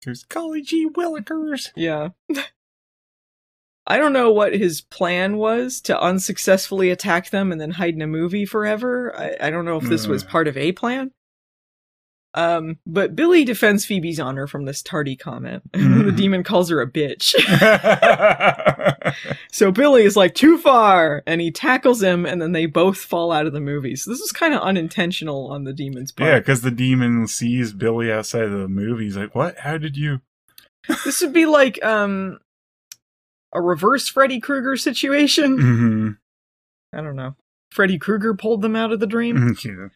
Speaker 2: There's Golly G Willikers.
Speaker 1: yeah. I don't know what his plan was to unsuccessfully attack them and then hide in a movie forever. I, I don't know if this was
Speaker 2: Uh.
Speaker 1: part of a plan. Um, but Billy defends Phoebe's honor from this tardy comment. the
Speaker 2: Mhm.
Speaker 1: demon calls her a bitch. So Billy is like too far, and he tackles him, and then they both fall out of the movie. So this is kind of unintentional on the demon's part.
Speaker 2: yeah, because the demon sees Billy outside of the movie. He's like, "What? How did you?"
Speaker 1: this would be like um a reverse Freddy Krueger situation.
Speaker 2: hmm
Speaker 1: I don't know. Freddy Krueger pulled them out of the dream.
Speaker 2: Yeah.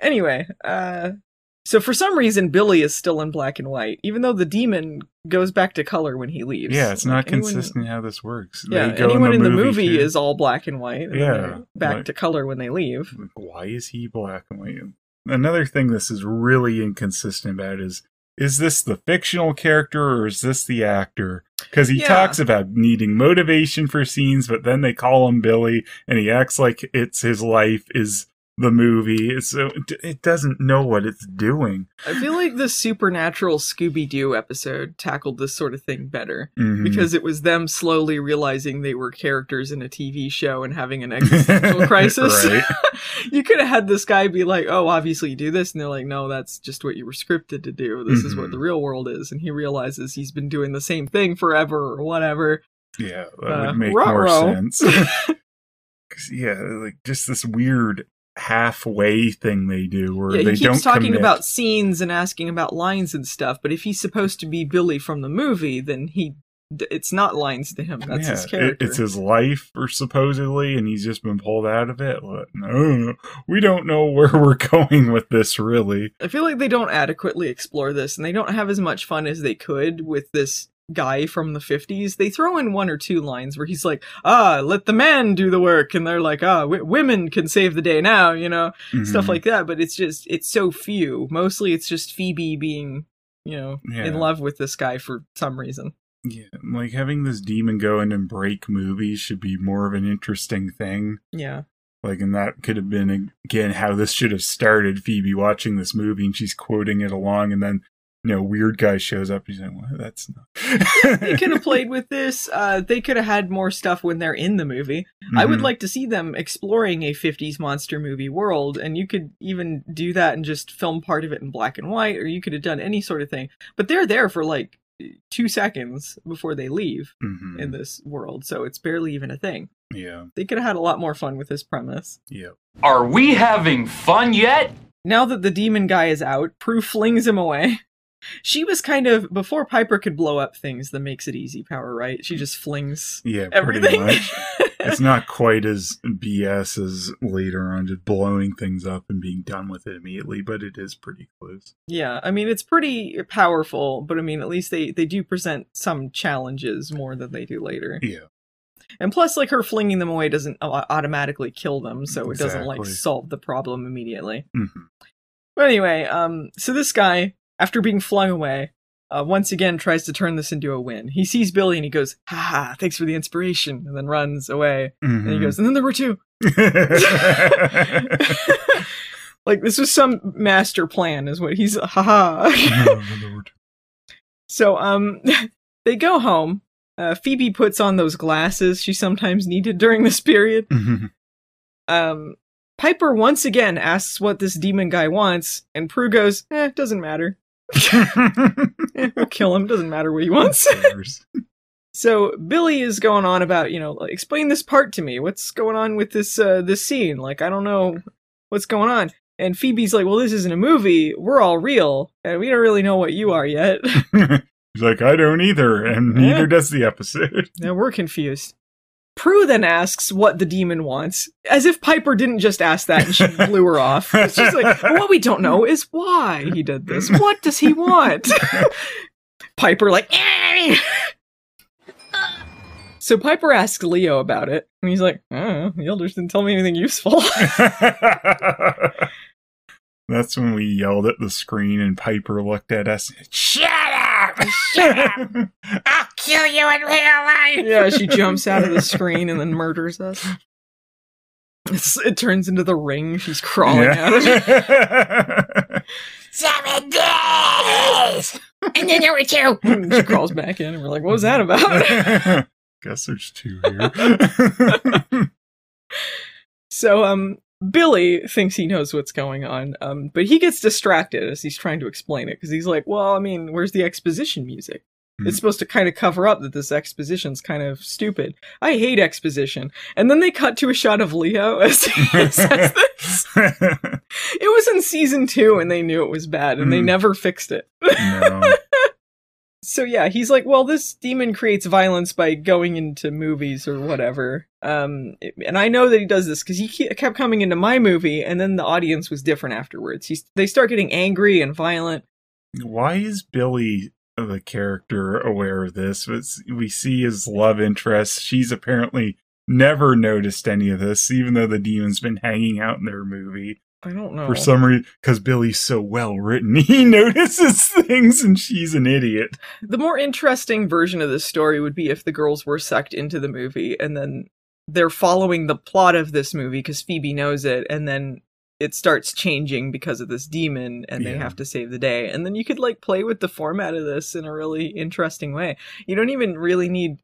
Speaker 1: Anyway, uh, so for some reason Billy is still in black and white, even though the demon goes back to color when he leaves.
Speaker 2: Yeah, it's not
Speaker 1: Like, anyone-
Speaker 2: consistent how this works.
Speaker 1: Yeah,
Speaker 2: They go
Speaker 1: anyone in the movie,
Speaker 2: too.
Speaker 1: is all black and white. And
Speaker 2: Yeah,
Speaker 1: back
Speaker 2: like-
Speaker 1: to color when they leave.
Speaker 2: Why is he black and white? Another thing this is really inconsistent about is is this the fictional character or is this the actor? Because he
Speaker 1: Yeah.
Speaker 2: talks about needing motivation for scenes, but then they call him Billy, and he acts like it's his life is the movie. So it doesn't know what it's doing.
Speaker 1: I feel like the supernatural Scooby Doo episode tackled this sort of thing better
Speaker 2: Mhm.
Speaker 1: because it was them slowly realizing they were characters in a TV show and having an existential crisis. You could have had this guy be like, "Oh, obviously you do this," and they're like, "No, that's just what you were scripted to do. This is what
Speaker 2: Mhm.
Speaker 1: the real world is." And he realizes he's been doing the same thing forever or whatever.
Speaker 2: Yeah, that
Speaker 1: Uh,
Speaker 2: would make more
Speaker 1: ruh-roh.
Speaker 2: sense. 'Cause, yeah, like just this weird halfway thing they do where
Speaker 1: Yeah, he
Speaker 2: they
Speaker 1: keeps
Speaker 2: don't
Speaker 1: talking
Speaker 2: commit.
Speaker 1: about scenes and asking about lines and stuff. But if he's supposed to be Billy from the movie, then he it's not lines to him. That's his
Speaker 2: it-
Speaker 1: character.
Speaker 2: it's his life, or supposedly, and he's just been pulled out of it. What? No, we don't know where we're going with this, really.
Speaker 1: I feel like they don't adequately explore this, and they don't have as much fun as they could with this guy from the 50s. They throw in one or two lines where he's like, ah, let the man do the work. And they're like, ah, w- women can save the day now, you know, stuff
Speaker 2: Mhm.
Speaker 1: like that. But it's just, it's so few. Mostly it's just Phoebe being, you know, in love with this guy for some reason.
Speaker 2: Yeah, like having this demon go in and break movies should be more of an interesting thing.
Speaker 1: Yeah.
Speaker 2: Like, and that could have been again how this should have started. Phoebe watching this movie and she's quoting it along, and then you know, weird guy shows up. He's like, well, that's not.
Speaker 1: they could have played with this. Uh, they could have had more stuff when they're in the movie. I would
Speaker 2: Mhm.
Speaker 1: like to see them exploring a 50s monster movie world, and you could even do that and just film part of it in black and white, or you could have done any sort of thing. But they're there for like two seconds before they leave
Speaker 2: Mhm.
Speaker 1: in this world, so it's barely even a thing.
Speaker 2: Yeah.
Speaker 1: They could have had a lot more fun with this premise.
Speaker 2: Yeah.
Speaker 9: Are we having fun yet?
Speaker 1: Now that the demon guy is out, Prue flings him away. She was kind of before Piper could blow up things, the makes it easy power, right? She just flings
Speaker 2: Yeah.
Speaker 1: everything.
Speaker 2: Pretty much. it's not quite as BS as later on, just blowing things up and being done with it immediately, but it is pretty close.
Speaker 1: Yeah, I mean it's pretty powerful, but I mean at least they they do present some challenges more than they do later.
Speaker 2: Yeah.
Speaker 1: And plus, like her flinging them away doesn't automatically kill them, so it doesn't like solve the problem immediately.
Speaker 2: Mhm.
Speaker 1: But anyway, um, so this guy, after being flung away, uh, once again tries to turn this into a win. He sees Billy and he goes, "Ha ha! Thanks for the inspiration," and then runs away. And he
Speaker 2: Mhm.
Speaker 1: goes, "And then there were two. like this was some master plan, is what he's ha ha. So um they go home. Uh, Phoebe puts on those glasses she sometimes needed during this period.
Speaker 2: Mhm.
Speaker 1: Um Piper once again asks what this demon guy wants, and Prue goes, "Eh, doesn't matter. We'll kill him. Doesn't matter what he wants." so Billy is going on about, you know, like, explain this part to me. What's going on with this uh this scene? Like, I don't know what's going on. And Phoebe's like, "Well, this isn't a movie. We're all real, and we don't really know what you are yet."
Speaker 2: He's like, I don't either, and
Speaker 1: Yeah.
Speaker 2: neither does the episode.
Speaker 1: Now we're confused. Prue then asks what the demon wants, as if Piper didn't just ask that and she blew her off. It's just like, "Well, what we don't know is why he did this. What does he want? Piper, like, "Eh." so Piper asks Leo about it, and he's like, I the elders didn't tell me anything useful.
Speaker 2: That's when we yelled at the screen and Piper looked at us.
Speaker 4: Shut up! Shut up! I'll kill you in real life!
Speaker 1: yeah, she jumps out of the screen and then murders us. It's, it turns into the ring. She's crawling out of it.
Speaker 4: Seven days! And then there were two!
Speaker 1: And she crawls back in, and we're like, "What was that about?"
Speaker 2: Guess there's two here.
Speaker 1: so, um, Billy thinks he knows what's going on, um, but he gets distracted as he's trying to explain it because he's like, "Well, I mean, where's the exposition music?"
Speaker 2: Hmm.
Speaker 1: It's supposed to kind of cover up that this exposition's kind of stupid. I hate exposition. And then they cut to a shot of Leo as he says this. It was in season two and they knew it was bad and they
Speaker 2: Hmm.
Speaker 1: never fixed it.
Speaker 2: no.
Speaker 1: So yeah, he's like, well, this demon creates violence by going into movies or whatever. Um, and I know that he does this because he ke- kept coming into my movie, and then the audience was different afterwards. He's they start getting angry and violent.
Speaker 2: Why is Billy the character aware of this? We see his love interest. She's apparently never noticed any of this, even though the demon's been hanging out in their movie.
Speaker 1: I don't know.
Speaker 2: For some reason, because Billy's so well written, he notices things and she's an idiot.
Speaker 1: the more interesting version of this story would be if the girls were sucked into the movie and then they're following the plot of this movie because Phoebe knows it, and then it starts changing because of this demon and they
Speaker 2: Yeah.
Speaker 1: have to save the day. And then you could like play with the format of this in a really interesting way. You don't even really need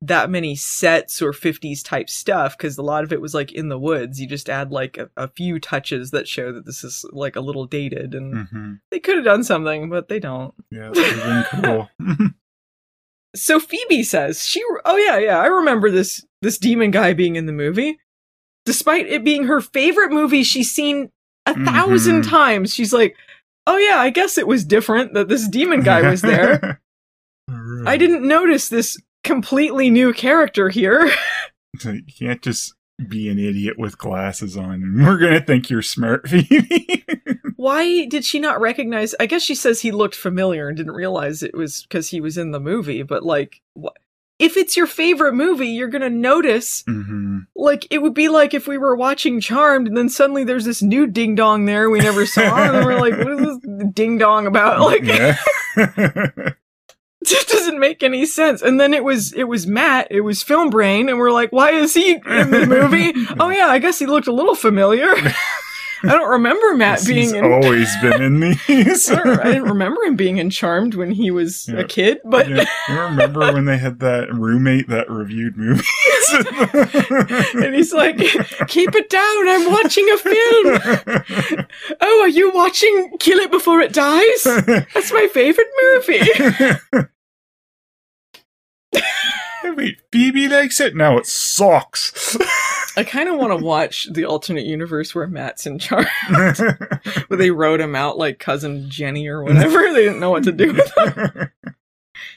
Speaker 1: that many sets or 50s type stuff because a lot of it was like in the woods. You just add like a, a few touches that show that this is like a little dated and
Speaker 2: hmm
Speaker 1: they could have done something, but they don't.
Speaker 2: Yeah, that would have been cool.
Speaker 1: So Phoebe says she. Oh yeah, yeah. I remember this this demon guy being in the movie, despite it being her favorite movie she's seen a thousand
Speaker 2: Mhm.
Speaker 1: times. She's like, oh yeah, I guess it was different that this demon guy was there. I didn't notice this completely new character here.
Speaker 2: You can't just be an idiot with glasses on, and we're gonna think you're smart, Phoebe.
Speaker 1: Why did she not recognize? I guess she says he looked familiar and didn't realize it was because he was in the movie. But like, wh- if it's your favorite movie, you're gonna notice
Speaker 2: hmm
Speaker 1: like it would be like if we were watching Charmed and then suddenly there's this new ding dong there we never saw and we're like, what is this ding dong about? Like
Speaker 2: yeah.
Speaker 1: It just doesn't make any sense. And then it was it was Matt, it was Film Brain, and we're like, why is he in the movie? oh yeah, I guess he looked a little familiar. I don't remember Matt being in
Speaker 2: He's
Speaker 1: in.
Speaker 2: always been in these.
Speaker 1: I, don't- I didn't remember him being in Charmed when he was
Speaker 2: Yeah.
Speaker 1: a kid, but
Speaker 2: Yeah. You remember when they had that roommate that reviewed movies?
Speaker 1: and he's like, "Keep it down! I'm watching a film." Oh, are you watching Kill It Before It Dies? That's my favorite movie.
Speaker 2: Wait, Phoebe likes it? Now it sucks.
Speaker 1: I kind of want to watch the alternate universe where Matt's in charge, where they wrote him out like cousin Jenny or whatever. they didn't know what to do with him.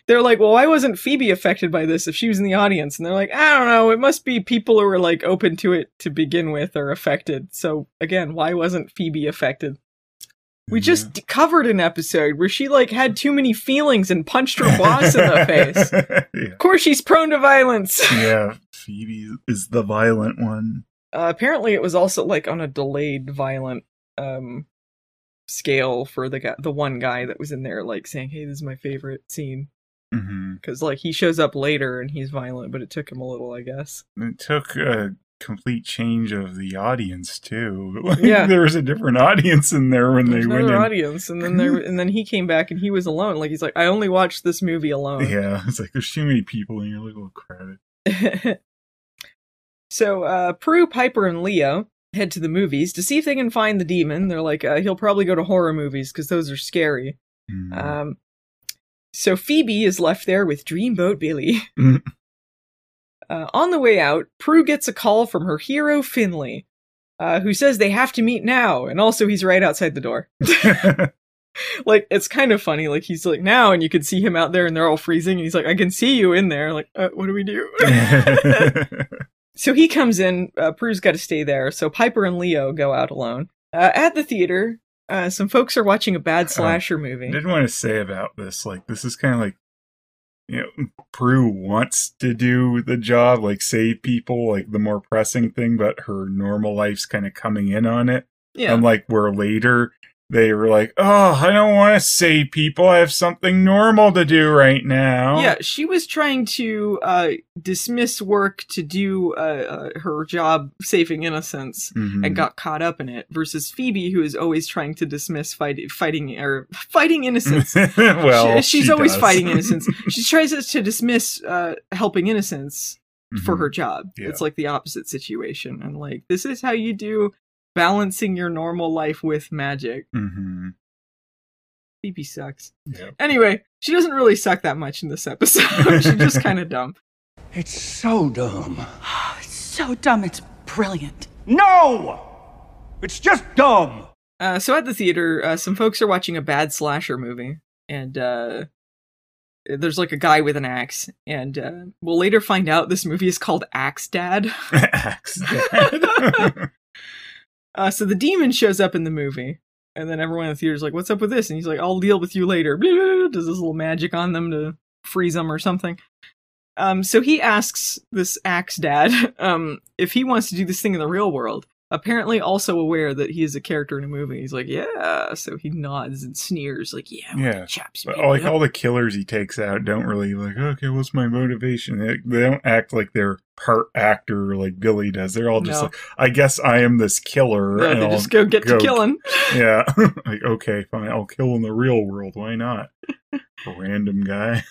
Speaker 1: They're like, well, why wasn't Phoebe affected by this if she was in the audience? And they're like, I don't know. It must be people who were like open to it to begin with are affected. So again, why wasn't Phoebe affected? We just d- covered an episode where she like had too many feelings and punched her boss in the face.
Speaker 2: yeah.
Speaker 1: Of course, she's prone to violence.
Speaker 2: yeah, Phoebe is the violent one.
Speaker 1: Uh, apparently, it was also like on a delayed violent um scale for the guy, the one guy that was in there, like saying, "Hey, this is my favorite scene," because like he shows up later and he's violent, but it took him a little, I guess.
Speaker 2: It took a complete change of the audience too. Like,
Speaker 1: Yeah.
Speaker 2: there was a different audience in there when
Speaker 1: There's
Speaker 2: they went in.
Speaker 1: audience, and then there, and then he came back and he was alone. Like he's like, "I only watched this movie alone."
Speaker 2: Yeah, it's like there's too many people, you're like, oh crap.
Speaker 1: so uh, Prue, Piper, and Leo head to the movies to see if they can find the demon. They're like, uh, he'll probably go to horror movies because those are scary.
Speaker 2: Hmm.
Speaker 1: Um, so Phoebe is left there with Dreamboat Billy. Uh, on the way out, Prue gets a call from her hero Finley, uh, who says they have to meet now, and also he's right outside the door. like it's kind of funny. Like he's like now, and you can see him out there, and they're all freezing, and he's like, "I can see you in there." Like, uh, what do we do? so he comes in. Uh, Prue's got to stay there. So Piper and Leo go out alone. Uh, at the theater, uh, some folks are watching a bad slasher movie.
Speaker 2: I didn't want to say about this, like this is kind of like, you know, Prue wants to do the job, like save people, like the more pressing thing, but her normal life's kind of coming in on it.
Speaker 1: Yeah.
Speaker 2: Unlike where later they were like, "Oh, I don't want to save people. I have something normal to do right now."
Speaker 1: Yeah, she was trying to uh, dismiss work to do uh, uh, her job saving innocents
Speaker 2: Mhm.
Speaker 1: and got caught up in it. Versus Phoebe, who is always trying to dismiss fight- fighting or fighting innocence.
Speaker 2: well,
Speaker 1: She- she's
Speaker 2: she
Speaker 1: always
Speaker 2: does.
Speaker 1: fighting innocence. she tries to dismiss uh, helping innocents for
Speaker 2: Mhm.
Speaker 1: her job.
Speaker 2: Yeah.
Speaker 1: It's like the opposite situation, and like this is how you do balancing your normal life with magic.
Speaker 2: Mm-hmm.
Speaker 1: Phoebe sucks.
Speaker 2: Yeah.
Speaker 1: Anyway, she doesn't really suck that much in this episode. She's just kind of dumb.
Speaker 10: It's so dumb.
Speaker 11: It's so dumb, it's brilliant.
Speaker 10: No! It's just dumb!
Speaker 1: Uh, so at the theater, uh, some folks are watching a bad slasher movie, and uh, there's like a guy with an axe, and uh, we'll later find out this movie is called Axe Dad.
Speaker 2: Axe Dad.
Speaker 1: Uh, so the demon shows up in the movie, and then everyone in the theater's like, "What's up with this?" And he's like, "I'll deal with you later." Does this little magic on them to freeze them or something. Um, so he asks this axe dad um, if he wants to do this thing in the real world. Apparently, also aware that he is a character in a movie. He's like, "Yeah." So he nods and sneers, like, "Yeah,
Speaker 2: yeah,
Speaker 1: some
Speaker 2: but like
Speaker 1: up."
Speaker 2: all the killers he takes out don't really like. Okay, what's my motivation? They, they don't act like they're part actor like Billy does. They're all just
Speaker 1: No.
Speaker 2: like, I guess I am this killer.
Speaker 1: Yeah,
Speaker 2: and
Speaker 1: they
Speaker 2: I'll
Speaker 1: just go get to killing.
Speaker 2: Yeah, like okay, fine, I'll kill in the real world. Why not? Random guy.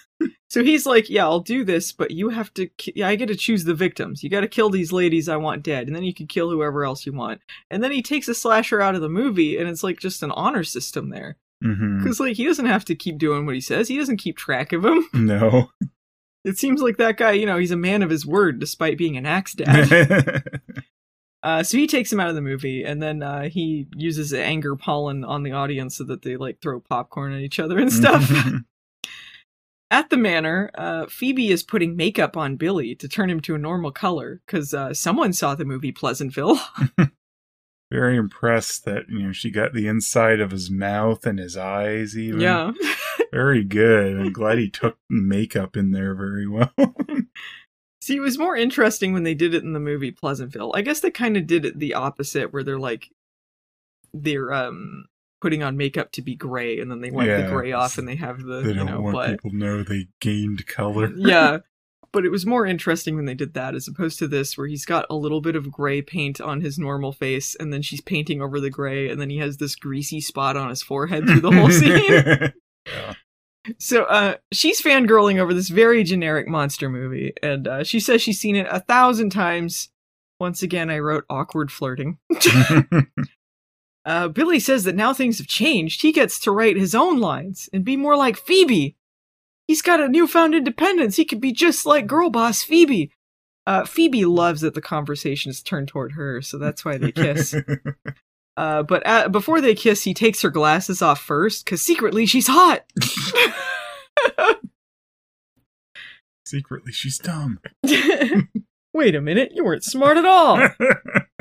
Speaker 1: So he's like, "Yeah, I'll do this, but you have to. ki- Yeah, I get to choose the victims. You got to kill these ladies I want dead, and then you can kill whoever else you want." And then he takes a slasher out of the movie, and it's like just an honor system there, because like he doesn't have to keep doing what he says. He doesn't keep track of him.
Speaker 2: No.
Speaker 1: It seems like that guy, you know, he's a man of his word, despite being an axe dad. uh, so he takes him out of the movie, and then uh, he uses anger pollen on the audience so that they like throw popcorn at each other and stuff. At the manor, uh, Phoebe is putting makeup on Billy to turn him to a normal color because uh, someone saw the movie Pleasantville.
Speaker 2: Very impressed that you know she got the inside of his mouth and his eyes. Even
Speaker 1: yeah.
Speaker 2: very good. I'm glad he took makeup in there very well.
Speaker 1: See, it was more interesting when they did it in the movie Pleasantville. I guess they kind of did it the opposite, where they're like, they're um putting on makeup to be gray, and then they wipe the gray off, and they have the
Speaker 2: they
Speaker 1: you
Speaker 2: don't
Speaker 1: know,
Speaker 2: want
Speaker 1: but
Speaker 2: people know they gained color.
Speaker 1: yeah. but it was more interesting when they did that as opposed to this where he's got a little bit of gray paint on his normal face and then she's painting over the gray and then he has this greasy spot on his forehead through the whole scene. So uh she's fangirling over this very generic monster movie and uh she says she's seen it a thousand times. Once again I wrote awkward flirting. Uh, Billy says that now things have changed. He gets to write his own lines and be more like Phoebe. He's got a newfound independence. He could be just like girl boss Phoebe. Uh, Phoebe loves that the conversation is turned toward her, so that's why they kiss. uh, but uh, before they kiss, he takes her glasses off first because secretly she's hot.
Speaker 2: Secretly, she's dumb.
Speaker 1: Wait a minute, you weren't smart at all.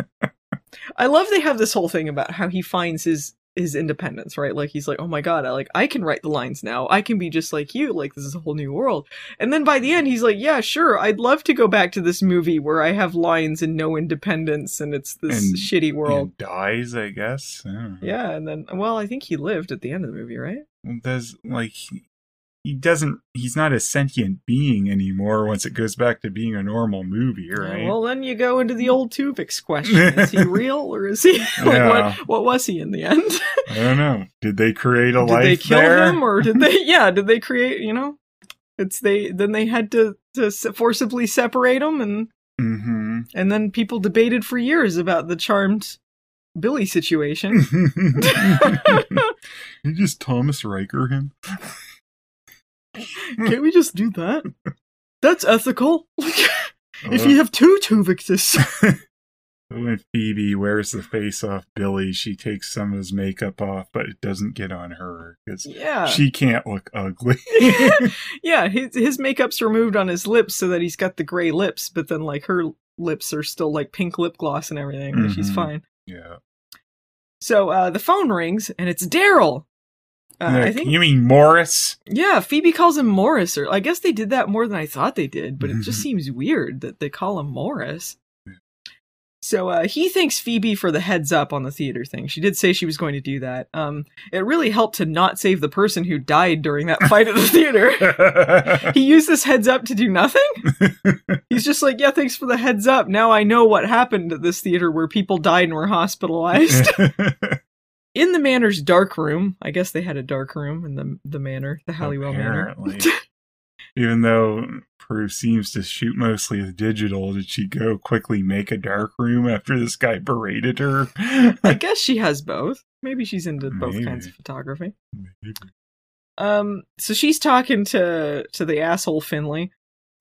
Speaker 1: I love they have this whole thing about how he finds his his independence, right? Like he's like, "Oh my god, I like I can write the lines now. I can be just like you. Like this is a whole new world." And then by the end he's like, "Yeah, sure. I'd love to go back to this movie where I have lines and no independence and it's this
Speaker 2: And-
Speaker 1: shitty world."
Speaker 2: And dies, I guess. I.
Speaker 1: Yeah, and then well, I think he lived at the end of the movie, right?
Speaker 2: Well, Does like he- doesn't? He's not a sentient being anymore. Once it goes back to being a normal movie, right?
Speaker 1: Well, then you go into the old Tuvix question: Is he real or is he? like,
Speaker 2: Yeah.
Speaker 1: what what was he in the end?
Speaker 2: I don't know. Did they create a life?
Speaker 1: did
Speaker 2: life
Speaker 1: they kill
Speaker 2: there?
Speaker 1: him or did they yeah did they create you know it's they then they had to to forcibly separate him and
Speaker 2: hmm
Speaker 1: and then people debated for years about the charmed billy situation
Speaker 2: you just Thomas Riker him.
Speaker 1: can't we just do that that's ethical if you have two tuvixes
Speaker 2: When Phoebe wears the face off Billy, she takes some of his makeup off, but it doesn't get on her because
Speaker 1: Yeah.
Speaker 2: she can't look ugly.
Speaker 1: yeah his, his makeup's removed on his lips so that he's got the gray lips but then like her lips are still like pink lip gloss and everything and she's fine
Speaker 2: yeah.
Speaker 1: so uh the phone rings and it's daryl uh, I think
Speaker 2: you mean Morris?
Speaker 1: Yeah, Phoebe calls him Morris, or I guess they did that more than I thought they did, but it just
Speaker 2: Mhm.
Speaker 1: seems weird that they call him Morris. So uh, he thanks Phoebe for the heads up on the theater thing. She did say she was going to do that. Um, it really helped to not save the person who died during that fight at the theater. he used this heads up to do nothing. He's just like, yeah, thanks for the heads up. Now I know what happened at this theater where people died and were hospitalized. in the manor's dark room, I guess they had a dark room in the the manor, the Halliwell Manor.
Speaker 2: Apparently. Even though Prue seems to shoot mostly with digital, did she go quickly make a dark room after this guy berated her?
Speaker 1: I guess she has both. Maybe she's into both
Speaker 2: Maybe.
Speaker 1: kinds of photography. Um, so she's talking to to the asshole Finley,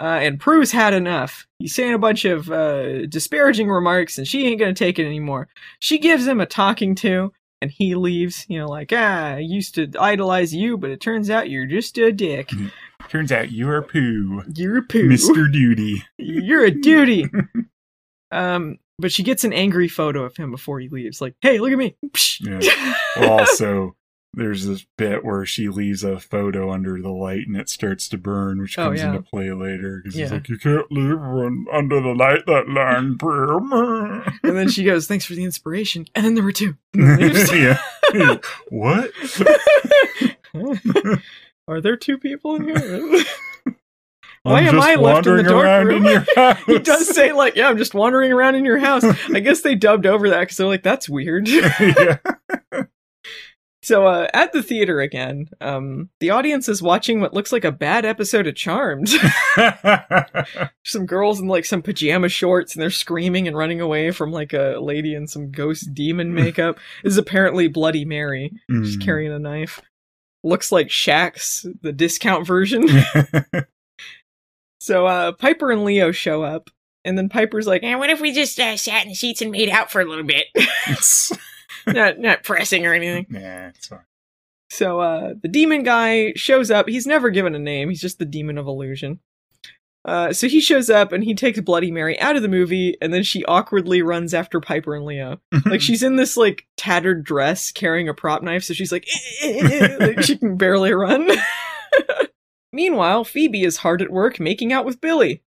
Speaker 1: uh, and Prue's had enough. He's saying a bunch of uh, disparaging remarks, and she ain't gonna take it anymore. She gives him a talking to, and he leaves. You know, like ah, I used to idolize you, but it turns out you're just a dick.
Speaker 2: Turns out you're a poo.
Speaker 1: You're a poo.
Speaker 2: Mr. Duty.
Speaker 1: You're a duty. um, but she gets an angry photo of him before he leaves. Like, hey, look at me.
Speaker 2: Yeah. Well, also, there's this bit where she leaves a photo under the light and it starts to burn, which
Speaker 1: Oh,
Speaker 2: comes
Speaker 1: yeah.
Speaker 2: into play later. Because he's like, you can't leave one under the light that long, Prue.
Speaker 1: and then she goes, "Thanks for the inspiration." And then there were two. And then leaves.
Speaker 2: yeah. what?
Speaker 1: Are there two people in here? Why am I left in the dark room?
Speaker 2: in your house.
Speaker 1: he does say like, "Yeah, I'm just wandering around in your house." I guess they dubbed over that because they're like, "That's weird."
Speaker 2: yeah.
Speaker 1: So uh, at the theater again, um, the audience is watching what looks like a bad episode of Charmed. some girls in like some pajama shorts and they're screaming and running away from like a lady in some ghost demon makeup. this is apparently Bloody Mary. She's
Speaker 2: Mm.
Speaker 1: carrying a knife. Looks like Shaq's the discount version. so uh, Piper and Leo show up, and then Piper's like,
Speaker 4: And what if we just uh, sat in the seats and made out for a little bit? not not pressing or anything.
Speaker 2: Nah, it's fine.
Speaker 1: So uh the demon guy shows up. He's never given a name. He's just the demon of illusion. Uh so he shows up and he takes Bloody Mary out of the movie and then she awkwardly runs after Piper and Leo. like she's in this like tattered dress carrying a prop knife so she's like, eh, eh, eh, like she can barely run. Meanwhile, Phoebe is hard at work making out with Billy.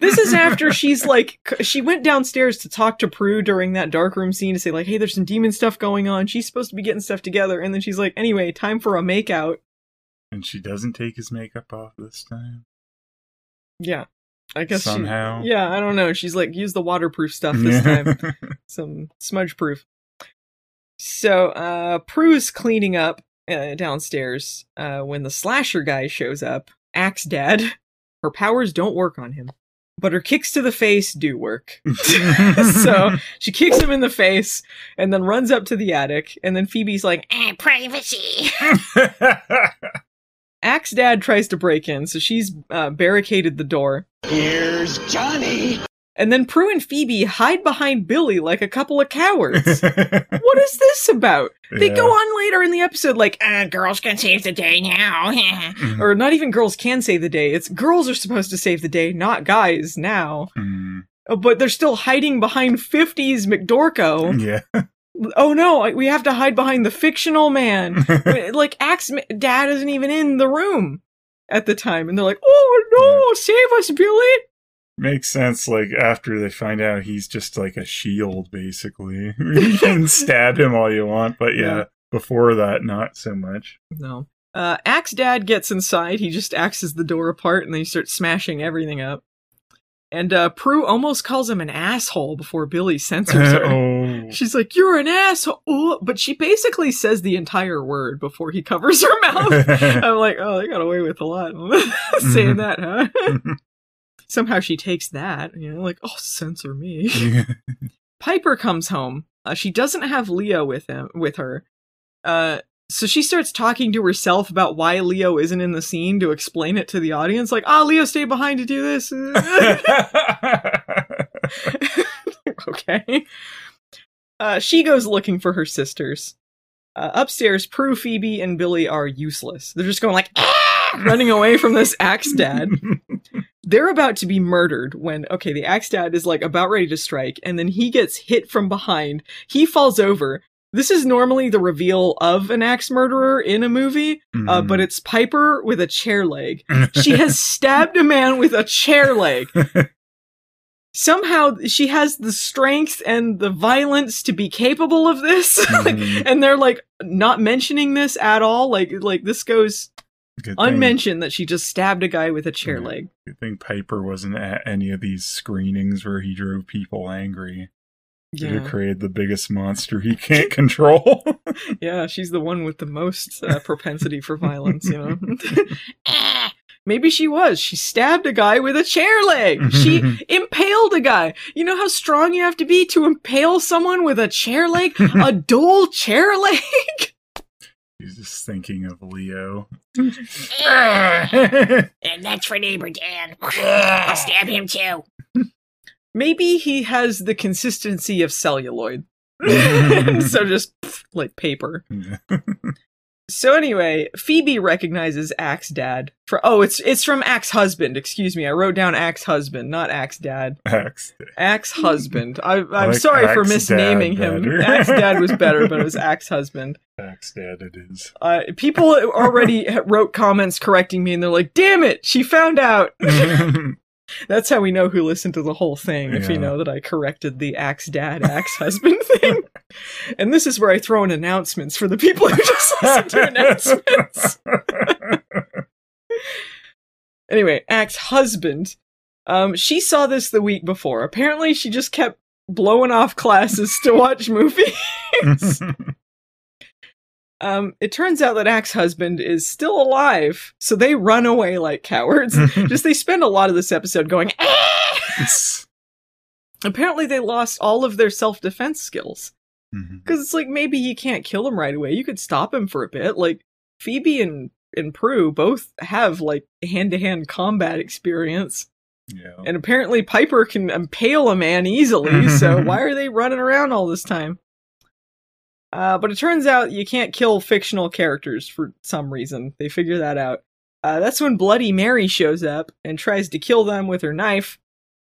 Speaker 1: This is after she's like she went downstairs to talk to Prue during that dark room scene to say like hey there's some demon stuff going on she's supposed to be getting stuff together and then she's like anyway time for a makeout
Speaker 2: And she doesn't take his makeup off this time.
Speaker 1: Yeah. I guess she-
Speaker 2: Somehow.
Speaker 1: yeah, I don't know. She's like, use the waterproof stuff this time. Some smudge proof. So, uh, Prue's cleaning up uh, downstairs uh, when the slasher guy shows up. Axe Dad. Her powers don't work on him, but her kicks to the face do work. so she kicks him in the face and then runs up to the attic. And then Phoebe's like,
Speaker 4: Eh, privacy.
Speaker 1: Axe Dad tries to break in, so she's uh, barricaded the door.
Speaker 10: Here's Johnny.
Speaker 1: And then Prue and Phoebe hide behind Billy like a couple of cowards. what is this about? They
Speaker 2: Yeah.
Speaker 1: go on later in the episode like,
Speaker 4: Uh, girls can save the day now.
Speaker 1: or not even girls can save the day. It's girls are supposed to save the day, not guys now. Oh, But they're still hiding behind 50s McDorko.
Speaker 2: yeah.
Speaker 1: Oh no, we have to hide behind the fictional man. like, Axe Dad isn't even in the room at the time. And they're like, oh no, save us, Billy.
Speaker 2: Makes sense, like, after they find out he's just like a shield, basically. you can stab him all you want, but yeah,
Speaker 1: Yeah.
Speaker 2: before that, not so much.
Speaker 1: No. Uh, Axe Dad gets inside. He just axes the door apart and then he starts smashing everything up. And uh, Prue almost calls him an asshole before Billy censors her.
Speaker 2: oh.
Speaker 1: She's like, "You're an asshole," but she basically says the entire word before he covers her mouth. I'm like, "Oh, they got away with a lot saying that, huh?" Somehow she takes that, you know, like, "Oh, censor me." Piper comes home. Uh, she doesn't have Leo with him with her. Uh, so she starts talking to herself about why Leo isn't in the scene to explain it to the audience. Like, "Ah, Leo stayed behind to do this." okay. Uh, she goes looking for her sisters. Uh, upstairs, Prue, Phoebe, and Billy are useless. They're just going like, "Ah!" running away from this axe dad. They're about to be murdered when, okay, the axe dad is like about ready to strike, and then he gets hit from behind. He falls over. This is normally the reveal of an axe murderer in a movie, uh,
Speaker 2: Mhm.
Speaker 1: but it's Piper with a chair leg. She has stabbed a man with a chair leg. Somehow she has the strength and the violence to be capable of this. Like,
Speaker 2: Mhm.
Speaker 1: and they're like not mentioning this at all. Like like this goes
Speaker 2: Good thing-
Speaker 1: unmentioned that she just stabbed a guy with a chair
Speaker 2: Yeah.
Speaker 1: leg.
Speaker 2: Good thing Piper wasn't at any of these screenings where he drove people angry. Could have
Speaker 1: Yeah.
Speaker 2: created the biggest monster he can't control.
Speaker 1: Yeah, she's the one with the most uh, propensity for violence, you know. Maybe she was. She stabbed a guy with a chair leg. She impaled a guy. You know how strong you have to be to impale someone with a chair leg? a dull chair leg?
Speaker 2: He's just thinking of Leo.
Speaker 4: and that's for neighbor Dan. I'll stab him too.
Speaker 1: Maybe he has the consistency of celluloid. so just pff, like paper. So anyway, Phoebe recognizes Axe Dad for oh, it's it's from Axe Husband. Excuse me, I wrote down Axe Husband, not Axe Dad.
Speaker 2: Axe.
Speaker 1: Axe Husband. I, I'm
Speaker 2: like
Speaker 1: sorry for misnaming
Speaker 2: Dad
Speaker 1: him. Axe Dad was better, but it was Axe Husband.
Speaker 2: Axe Dad it is.
Speaker 1: Uh, people already wrote comments correcting me, and they're like, "Damn it, she found out." That's how we know who listened to the whole thing. If
Speaker 2: you
Speaker 1: know that I corrected the Axe Dad, Axe Husband thing. And this is where I throw in announcements for the people who just listen to announcements. anyway, Axe Husband. Um, she saw this the week before. Apparently, she just kept blowing off classes to watch movies. um, it turns out that Axe Husband is still alive, so they run away like cowards. just they spend a lot of this episode going. "Ah!" Apparently, they lost all of their self defense skills. Because it's like maybe you can't kill him right away. You could stop him for a bit. Like Phoebe and and Prue both have like hand to hand combat experience.
Speaker 2: Yeah.
Speaker 1: And apparently Piper can impale a man easily, so why are they running around all this time? Uh, but it turns out you can't kill fictional characters for some reason. They figure that out. Uh, that's when Bloody Mary shows up and tries to kill them with her knife.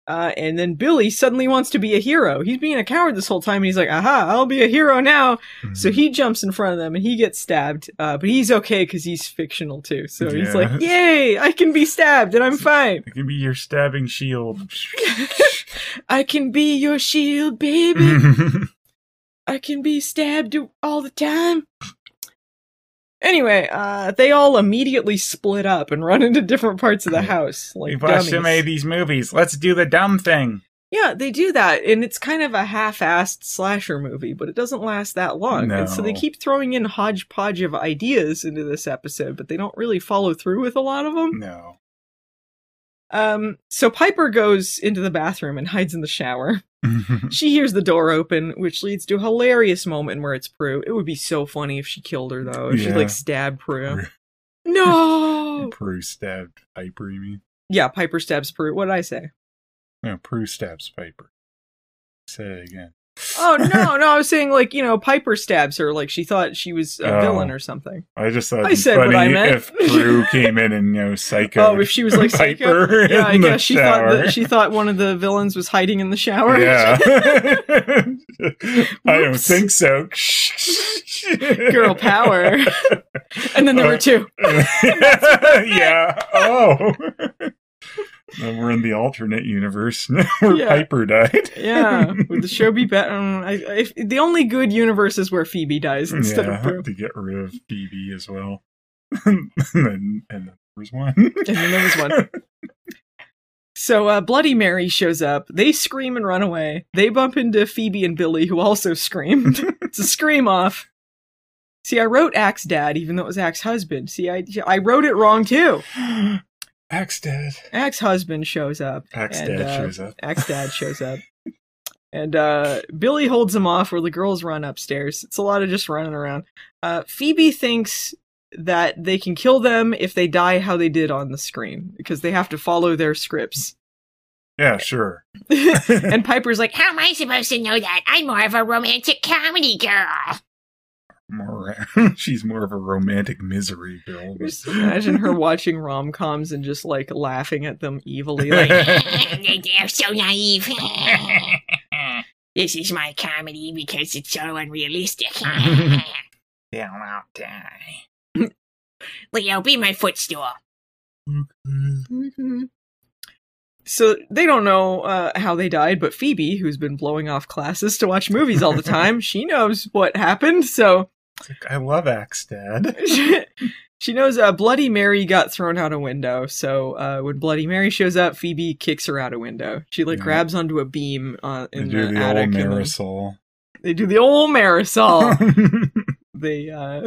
Speaker 1: Uh, and then Billy suddenly wants to be a hero. He's being a coward this whole time, and he's like, aha, I'll be a hero now. So he jumps in front of them and he gets stabbed. Uh, but he's okay because he's fictional too. So he's like, yay, I can be stabbed and I'm fine.
Speaker 2: It can be your stabbing shield.
Speaker 1: I can be your shield, baby. I can be stabbed all the time. Anyway, uh, they all immediately split up and run into different parts of the house. Like
Speaker 2: We've watched
Speaker 1: dummies.
Speaker 2: many of these movies. Let's do the dumb thing.
Speaker 1: Yeah, they do that, and it's kind of a half-assed slasher movie, but it doesn't last that long. And so they keep throwing in hodgepodge of ideas into this episode, but they don't really follow through with a lot of them.
Speaker 2: No.
Speaker 1: Um, so Piper goes into the bathroom and hides in the shower. she hears the door open, which leads to a hilarious moment where it's Prue. It would be so funny if she killed her, though. If she like stabbed Prue. no.
Speaker 2: Prue stabbed Piper, you mean?
Speaker 1: Yeah, Piper stabs Prue. What did I say?
Speaker 2: No, Prue stabs Piper. Say it again.
Speaker 1: Oh no, no, I was saying like you know Piper stabs her like she thought she was a
Speaker 2: Oh.
Speaker 1: villain or something.
Speaker 2: I just thought
Speaker 1: I said what
Speaker 2: funny
Speaker 1: I meant.
Speaker 2: if Prue came in and you know psycho.
Speaker 1: Oh, if she was like psycho?
Speaker 2: Piper
Speaker 1: yeah, I guess she thought that she thought one of the villains was hiding in the shower.
Speaker 2: Yeah. I don't think so.
Speaker 1: Girl power. and then there were uh, two.
Speaker 2: yeah. Oh. Then we're in the alternate universe where
Speaker 1: Yeah.
Speaker 2: Piper died.
Speaker 1: Yeah, would the show be better? Um, the only good universe is where Phoebe dies instead
Speaker 2: yeah,
Speaker 1: of
Speaker 2: to get rid of Phoebe as well. and then and then there was one.
Speaker 1: And then there was one. So uh, Bloody Mary shows up. They scream and run away. They bump into Phoebe and Billy, who also screamed. it's a scream off. See, I wrote Axe Dad, even though it was Axe Husband. See, I I wrote it wrong too.
Speaker 2: Axe Dad.
Speaker 1: Axe Husband shows up.
Speaker 2: Axe
Speaker 1: and,
Speaker 2: Dad
Speaker 1: uh,
Speaker 2: shows up.
Speaker 1: Axe Dad shows up. And uh, Billy holds him off where the girls run upstairs. It's a lot of just running around. Uh, Phoebe thinks that they can kill them if they die how they did on the screen because they have to follow their scripts.
Speaker 2: Yeah, sure.
Speaker 1: and Piper's like,
Speaker 4: How am I supposed to know that? I'm more of a romantic comedy girl.
Speaker 2: More, she's more of a romantic misery girl.
Speaker 1: just imagine her watching rom coms and just like laughing at them evilly, like,
Speaker 4: They're so naive. this is my comedy because it's so unrealistic.
Speaker 2: Yeah, I'll die.
Speaker 4: Leo, be my footstool.
Speaker 1: So they don't know uh, how they died, but Phoebe, who's been blowing off classes to watch movies all the time, she knows what happened. So
Speaker 2: I love Axe Dad.
Speaker 1: she knows uh, Bloody Mary got thrown out a window. So uh, when Bloody Mary shows up, Phoebe kicks her out a window. She like
Speaker 2: Yeah.
Speaker 1: grabs onto a beam uh,
Speaker 2: They
Speaker 1: in
Speaker 2: do
Speaker 1: the,
Speaker 2: the
Speaker 1: attic.
Speaker 2: old
Speaker 1: and then-
Speaker 2: Marisol.
Speaker 1: they do the old Marisol. they uh,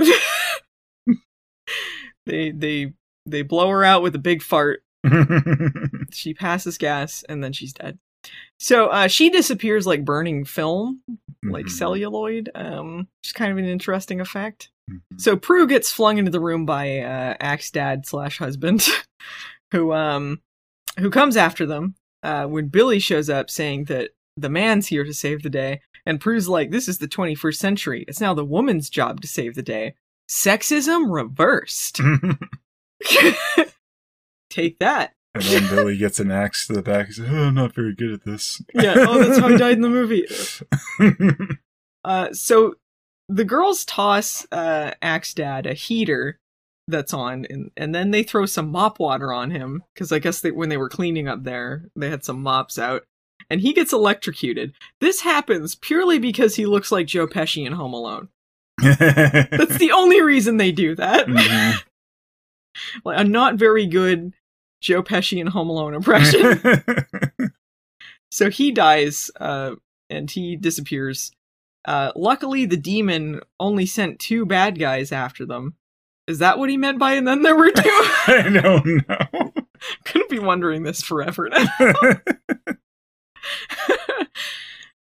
Speaker 1: they they they blow her out with a big fart. she passes gas and then she's dead. So uh, she disappears like burning film, like
Speaker 2: Mhm.
Speaker 1: celluloid. Um, which is kind of an interesting effect.
Speaker 2: Mhm.
Speaker 1: So Prue gets flung into the room by uh, Axe dad slash husband, who um who comes after them. Uh, when Billy shows up saying that the man's here to save the day, and Prue's like, "This is the 21st century. It's now the woman's job to save the day. Sexism reversed. Take that."
Speaker 2: And then Billy gets an axe to the back. He's like, oh, I'm not very good at this.
Speaker 1: Yeah. Oh, that's how he died in the movie. Uh, so the girls toss uh, Axe Dad a heater that's on, and, and then they throw some mop water on him because I guess they, when they were cleaning up there, they had some mops out, and he gets electrocuted. This happens purely because he looks like Joe Pesci in Home Alone. That's the only reason they do that.
Speaker 2: Mhm.
Speaker 1: like a not very good Joe Pesci and Home Alone impression. so he dies uh, and he disappears. Uh, luckily, the demon only sent two bad guys after them. Is that what he meant by and then there were two?
Speaker 2: I don't know.
Speaker 1: Gonna be wondering this forever now.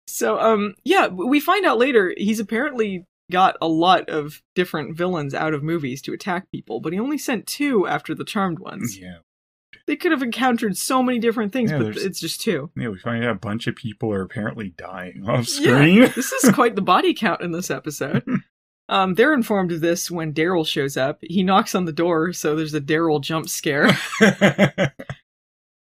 Speaker 1: so, um, yeah, we find out later he's apparently got a lot of different villains out of movies to attack people, but he only sent two after the Charmed ones.
Speaker 2: yeah.
Speaker 1: They could have encountered so many different things,
Speaker 2: Yeah,
Speaker 1: but it's just two.
Speaker 2: Yeah, we find out a bunch of people are apparently dying off
Speaker 1: Yeah,
Speaker 2: screen.
Speaker 1: this is quite the body count in this episode. Um, they're informed of this when Daryl shows up. He knocks on the door, so there's a Daryl jump scare.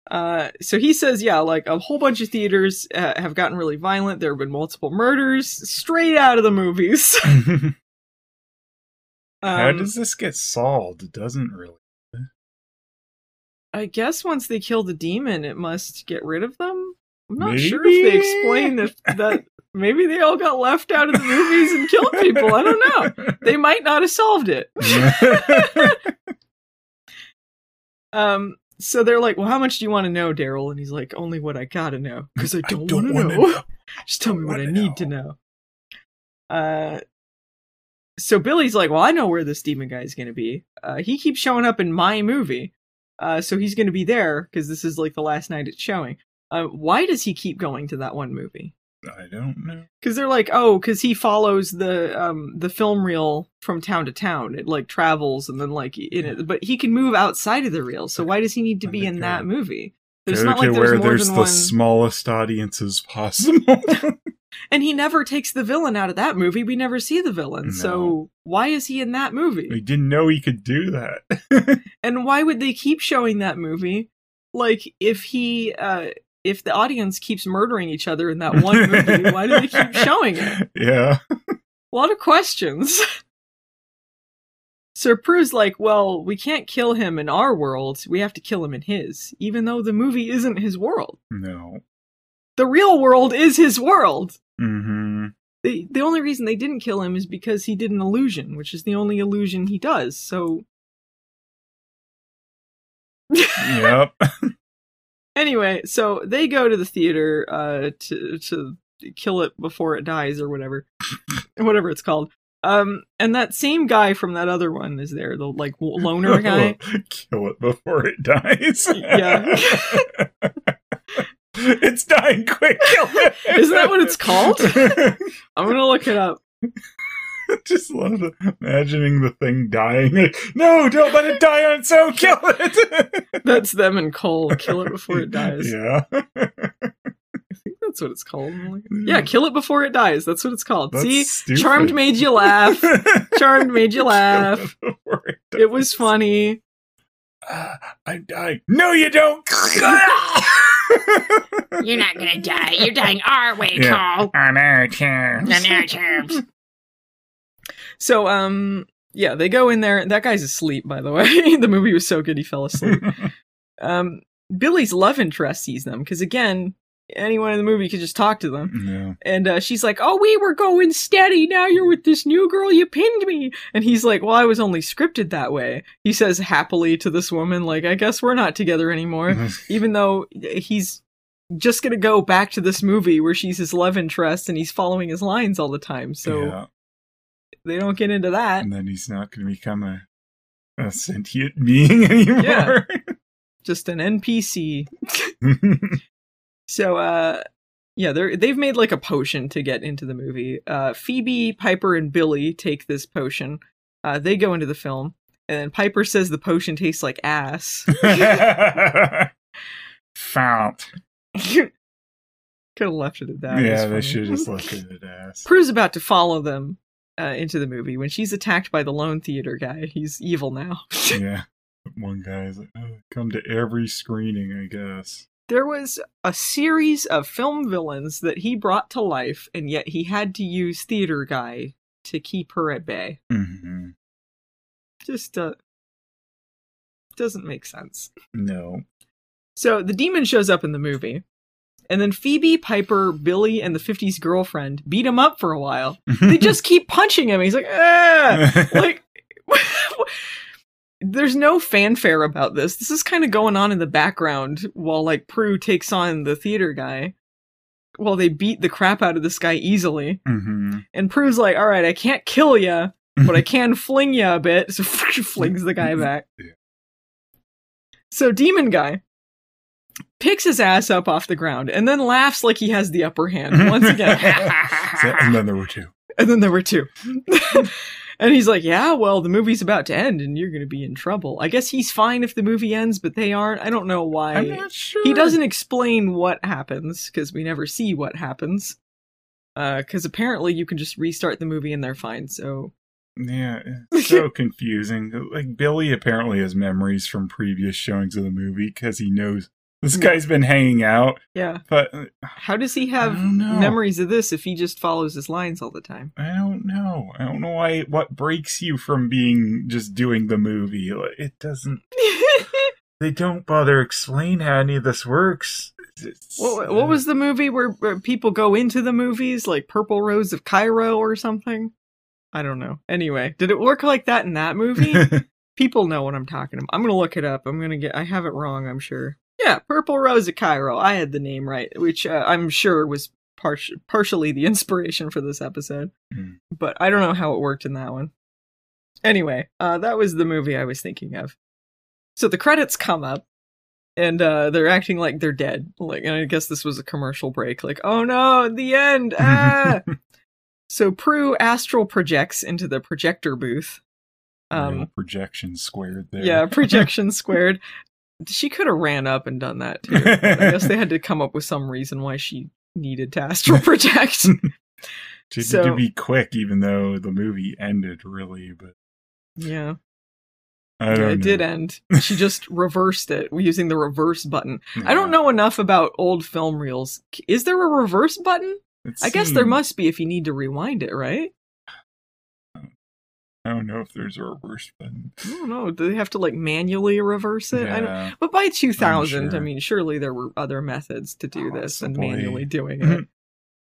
Speaker 1: Uh, so he says, yeah, like a whole bunch of theaters uh, have gotten really violent. There have been multiple murders straight out of the movies.
Speaker 2: How
Speaker 1: Um,
Speaker 2: does this get solved? It doesn't really.
Speaker 1: I guess once they kill the demon, it must get rid of them. I'm not sure if they explain if that Maybe they all got left out of the movies and killed people. I don't know. They might not have solved it. um. So they're like, "Well, how much do you want to know, Daryl?" And he's like, "Only what I gotta know, because I don't,
Speaker 2: don't
Speaker 1: want to know.
Speaker 2: know.
Speaker 1: Just tell me what I need to know." Uh. So Billy's like, "Well, I know where this demon guy is gonna be. Uh, he keeps showing up in my movie, uh, so he's gonna be there because this is like the last night it's showing." Uh, why does he keep going to that one movie?
Speaker 2: I don't know.
Speaker 1: because they're like, oh, because he follows the um the film reel from town to town. It like travels and then like in it, but he can move outside of the reel. So why does he need to be in that movie? There's not
Speaker 2: to
Speaker 1: like
Speaker 2: where
Speaker 1: there's more
Speaker 2: there's the
Speaker 1: one.
Speaker 2: smallest audiences possible.
Speaker 1: and he never takes the villain out of that movie. We never see the villain. So why is he in that movie?
Speaker 2: we didn't know he could do that.
Speaker 1: And why would they keep showing that movie? Like if he uh if the audience keeps murdering each other in that one movie, why do they keep showing it?
Speaker 2: yeah.
Speaker 1: A lot of questions. Sir Prue's like, well, we can't kill him in our world. We have to kill him in his, even though the movie isn't his world.
Speaker 2: No.
Speaker 1: The real world is his world.
Speaker 2: Mm-hmm.
Speaker 1: The the only reason they didn't kill him is because he did an illusion, which is the only illusion he does. So
Speaker 2: Yep.
Speaker 1: anyway, so they go to the theater uh to to kill it before it dies or whatever. whatever it's called. Um and that same guy from that other one is there, the like loner guy.
Speaker 2: Kill it before it dies.
Speaker 1: Yeah.
Speaker 2: it's dying quick. Kill it.
Speaker 1: Isn't that what it's called? I'm gonna look it up.
Speaker 2: Just love the, imagining the thing dying. No, don't let it die on its own. Kill it.
Speaker 1: That's them and Cole. Kill it before it dies.
Speaker 2: yeah.
Speaker 1: I think that's what it's called. Yeah, kill it before it dies. That's what it's called.
Speaker 2: That's
Speaker 1: See,
Speaker 2: stupid.
Speaker 1: Charmed made you laugh. Charmed made you laugh.
Speaker 2: It it
Speaker 1: was funny.
Speaker 2: Ah, I'm dying. No, you don't.
Speaker 4: You're not gonna die. You're dying our way,
Speaker 2: Yeah.
Speaker 4: Cole.
Speaker 2: On our terms.
Speaker 4: On our terms.
Speaker 1: So, um, yeah, they go in there. That guy's asleep, by the way. the movie was so good he fell asleep. um, Billy's love interest sees them because, again, anyone in the movie could just talk to them.
Speaker 2: Yeah.
Speaker 1: And uh, she's like, "Oh, we were going steady. Now you're with this new girl. You pinned me." And he's like, "Well, I was only scripted that way." He says happily to this woman, "Like, I guess we're not together anymore." Even though he's just gonna go back to this movie where she's his love interest and he's following his lines all the time. So
Speaker 2: yeah.
Speaker 1: they don't get into that.
Speaker 2: And then he's not going to become a, a sentient being anymore. Yeah.
Speaker 1: Just an NPC. So, uh, yeah, they're they've made like a potion to get into the movie. Uh, Phoebe, Piper, and Billy take this potion. Uh, they go into the film, and then Piper says the potion tastes like ass.
Speaker 2: Fount.
Speaker 1: Could have left it at that.
Speaker 2: yeah, they should have just left it at ass.
Speaker 1: Prue's about to follow them uh, into the movie when she's attacked by the lone theater guy. He's evil now.
Speaker 2: yeah. One guy's like, oh, come to every screening, I guess.
Speaker 1: There was a series of film villains that he brought to life, and yet he had to use theater guy to keep her at bay.
Speaker 2: hmm
Speaker 1: Just uh, doesn't make sense.
Speaker 2: No.
Speaker 1: So the demon shows up in the movie, and then Phoebe, Piper, Billy, and the 50s girlfriend beat him up for a while. They just keep punching him. He's like, ah! like, there's no fanfare about this. This is kind of going on in the background while like Prue takes on the theater guy. While they beat the crap out of this guy easily,
Speaker 2: hmm
Speaker 1: and Prue's like, "All right, I can't kill ya, but I can fling ya a bit." So she flings the guy back.
Speaker 2: Yeah.
Speaker 1: So demon guy picks his ass up off the ground and then laughs like he has the upper hand once again.
Speaker 2: and then there were two.
Speaker 1: and then there were two. And he's like, "Yeah, well, the movie's about to end and you're going to be in trouble." I guess he's fine if the movie ends, but they aren't. I don't know why.
Speaker 2: I'm not sure.
Speaker 1: He doesn't explain what happens because we never see what happens. Uh, because apparently you can just restart the movie and they're fine. So
Speaker 2: Yeah, it's so confusing. Like Billy apparently has memories from previous showings of the movie because he knows this guy's been hanging out.
Speaker 1: yeah,
Speaker 2: But
Speaker 1: how does he have
Speaker 2: I don't know.
Speaker 1: memories of this if he just follows his lines all the time?
Speaker 2: I don't know. I don't know why. What breaks you from being just doing the movie? It doesn't. they don't bother explain how any of this works. It's-
Speaker 1: What, what was the movie where, where people go into the movies, like Purple Rose of Cairo or something? I don't know. Anyway, did it work like that in that movie? people know what I'm talking about. I'm gonna look it up. I'm gonna get. I have it wrong. I'm sure. Yeah, Purple Rose of Cairo. I had the name right, which uh, I'm sure was par- partially the inspiration for this episode.
Speaker 2: Hmm.
Speaker 1: But I don't know how it worked in that one. Anyway, uh, that was the movie I was thinking of. So the credits come up, and uh, they're acting like they're dead. Like, and I guess this was a commercial break. Like, oh no, the end. Ah! so Prue astral projects into the projector booth. Um,
Speaker 2: Real projection squared there.
Speaker 1: yeah, projection squared. She could have ran up and done that too. I guess they had to come up with some reason why she needed to astral project.
Speaker 2: Had
Speaker 1: So-
Speaker 2: to be quick, even though the movie ended really. But
Speaker 1: yeah,
Speaker 2: I
Speaker 1: yeah it did end. She just reversed it using the reverse button. I don't know enough about old film reels. Is there a reverse button?
Speaker 2: It
Speaker 1: I guess there must be if you need to rewind it, right?
Speaker 2: I don't know if there's a reverse button.
Speaker 1: I don't know. Do they have to like manually reverse it? I don't,
Speaker 2: Yeah.
Speaker 1: but by 2000, I mean, surely there were other methods to do oh, this than manually doing it.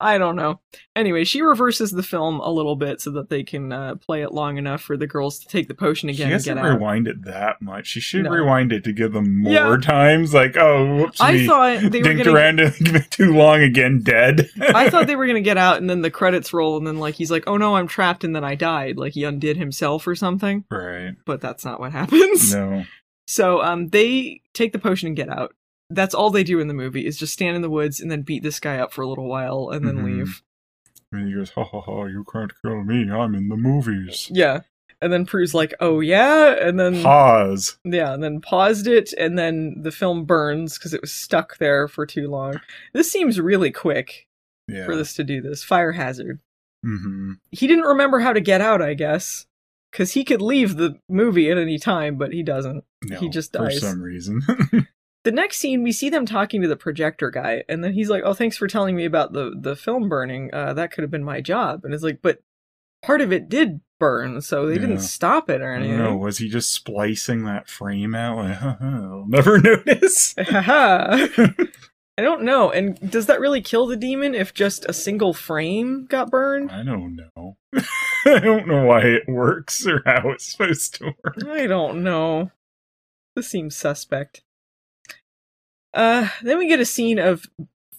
Speaker 1: I don't know. Anyway, she reverses the film a little bit so that they can uh, play it long enough for the girls to take the potion again get out.
Speaker 2: rewind it that much. She should
Speaker 1: No.
Speaker 2: rewind it to give them more
Speaker 1: Yeah.
Speaker 2: times. Like, oh, whoops,
Speaker 1: I thought they were
Speaker 2: dinked
Speaker 1: gonna-
Speaker 2: around too long again, dead.
Speaker 1: I thought they were gonna get out, and then the credits roll, and then like he's like, "Oh no, I'm trapped," and then I died. Like he undid himself or something.
Speaker 2: right.
Speaker 1: But that's not what happens.
Speaker 2: No.
Speaker 1: So um, they take the potion and get out. That's all they do in the movie is just stand in the woods and then beat this guy up for a little while and then
Speaker 2: Mhm.
Speaker 1: leave.
Speaker 2: And he goes, ha ha ha, you can't kill me. I'm in the movies.
Speaker 1: Yeah. And then Prue's like, "Oh yeah," and then
Speaker 2: Pause.
Speaker 1: yeah, and then paused it, and then the film burns because it was stuck there for too long. This seems really quick
Speaker 2: Yeah.
Speaker 1: for this to do this. Fire hazard.
Speaker 2: hmm
Speaker 1: He didn't remember how to get out, I guess, because he could leave the movie at any time, but he doesn't.
Speaker 2: No,
Speaker 1: he just dies.
Speaker 2: for some reason.
Speaker 1: the next scene we see them talking to the projector guy and then he's like oh thanks for telling me about the the film burning uh that could have been my job and it's like but part of it did burn so they
Speaker 2: Yeah.
Speaker 1: didn't stop it or anything
Speaker 2: no Was he just splicing that frame out? Like, I'll never notice.
Speaker 1: Haha. i don't know and does that really kill the demon if just a single frame got burned
Speaker 2: I don't know. I don't know why it works or how it's supposed to work.
Speaker 1: i don't know this seems suspect uh then we get a scene of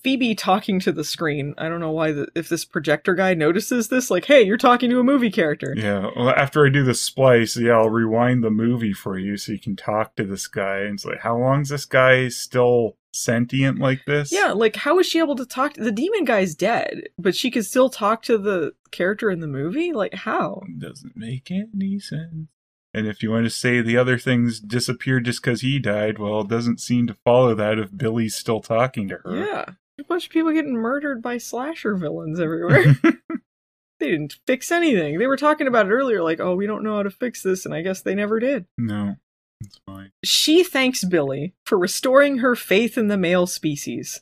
Speaker 1: Phoebe talking to the screen. I don't know why the, if this projector guy notices this like, "Hey, you're talking to a movie character."
Speaker 2: Yeah. Well, after I do the splice, yeah, I'll rewind the movie for you so you can talk to this guy. And it's like, how long's this guy still sentient like this?
Speaker 1: Yeah, like how is she able to talk to the demon guy's dead, but she could still talk to the character in the movie? Like how?
Speaker 2: Doesn't make any sense. And if you want to say the other things disappeared just because he died, well, it doesn't seem to follow that if Billy's still talking to her.
Speaker 1: Yeah. A bunch of people getting murdered by slasher villains everywhere. they didn't fix anything. They were talking about it earlier, like, oh, we don't know how to fix this, and I guess they never did.
Speaker 2: No, it's fine.
Speaker 1: She thanks Billy for restoring her faith in the male species.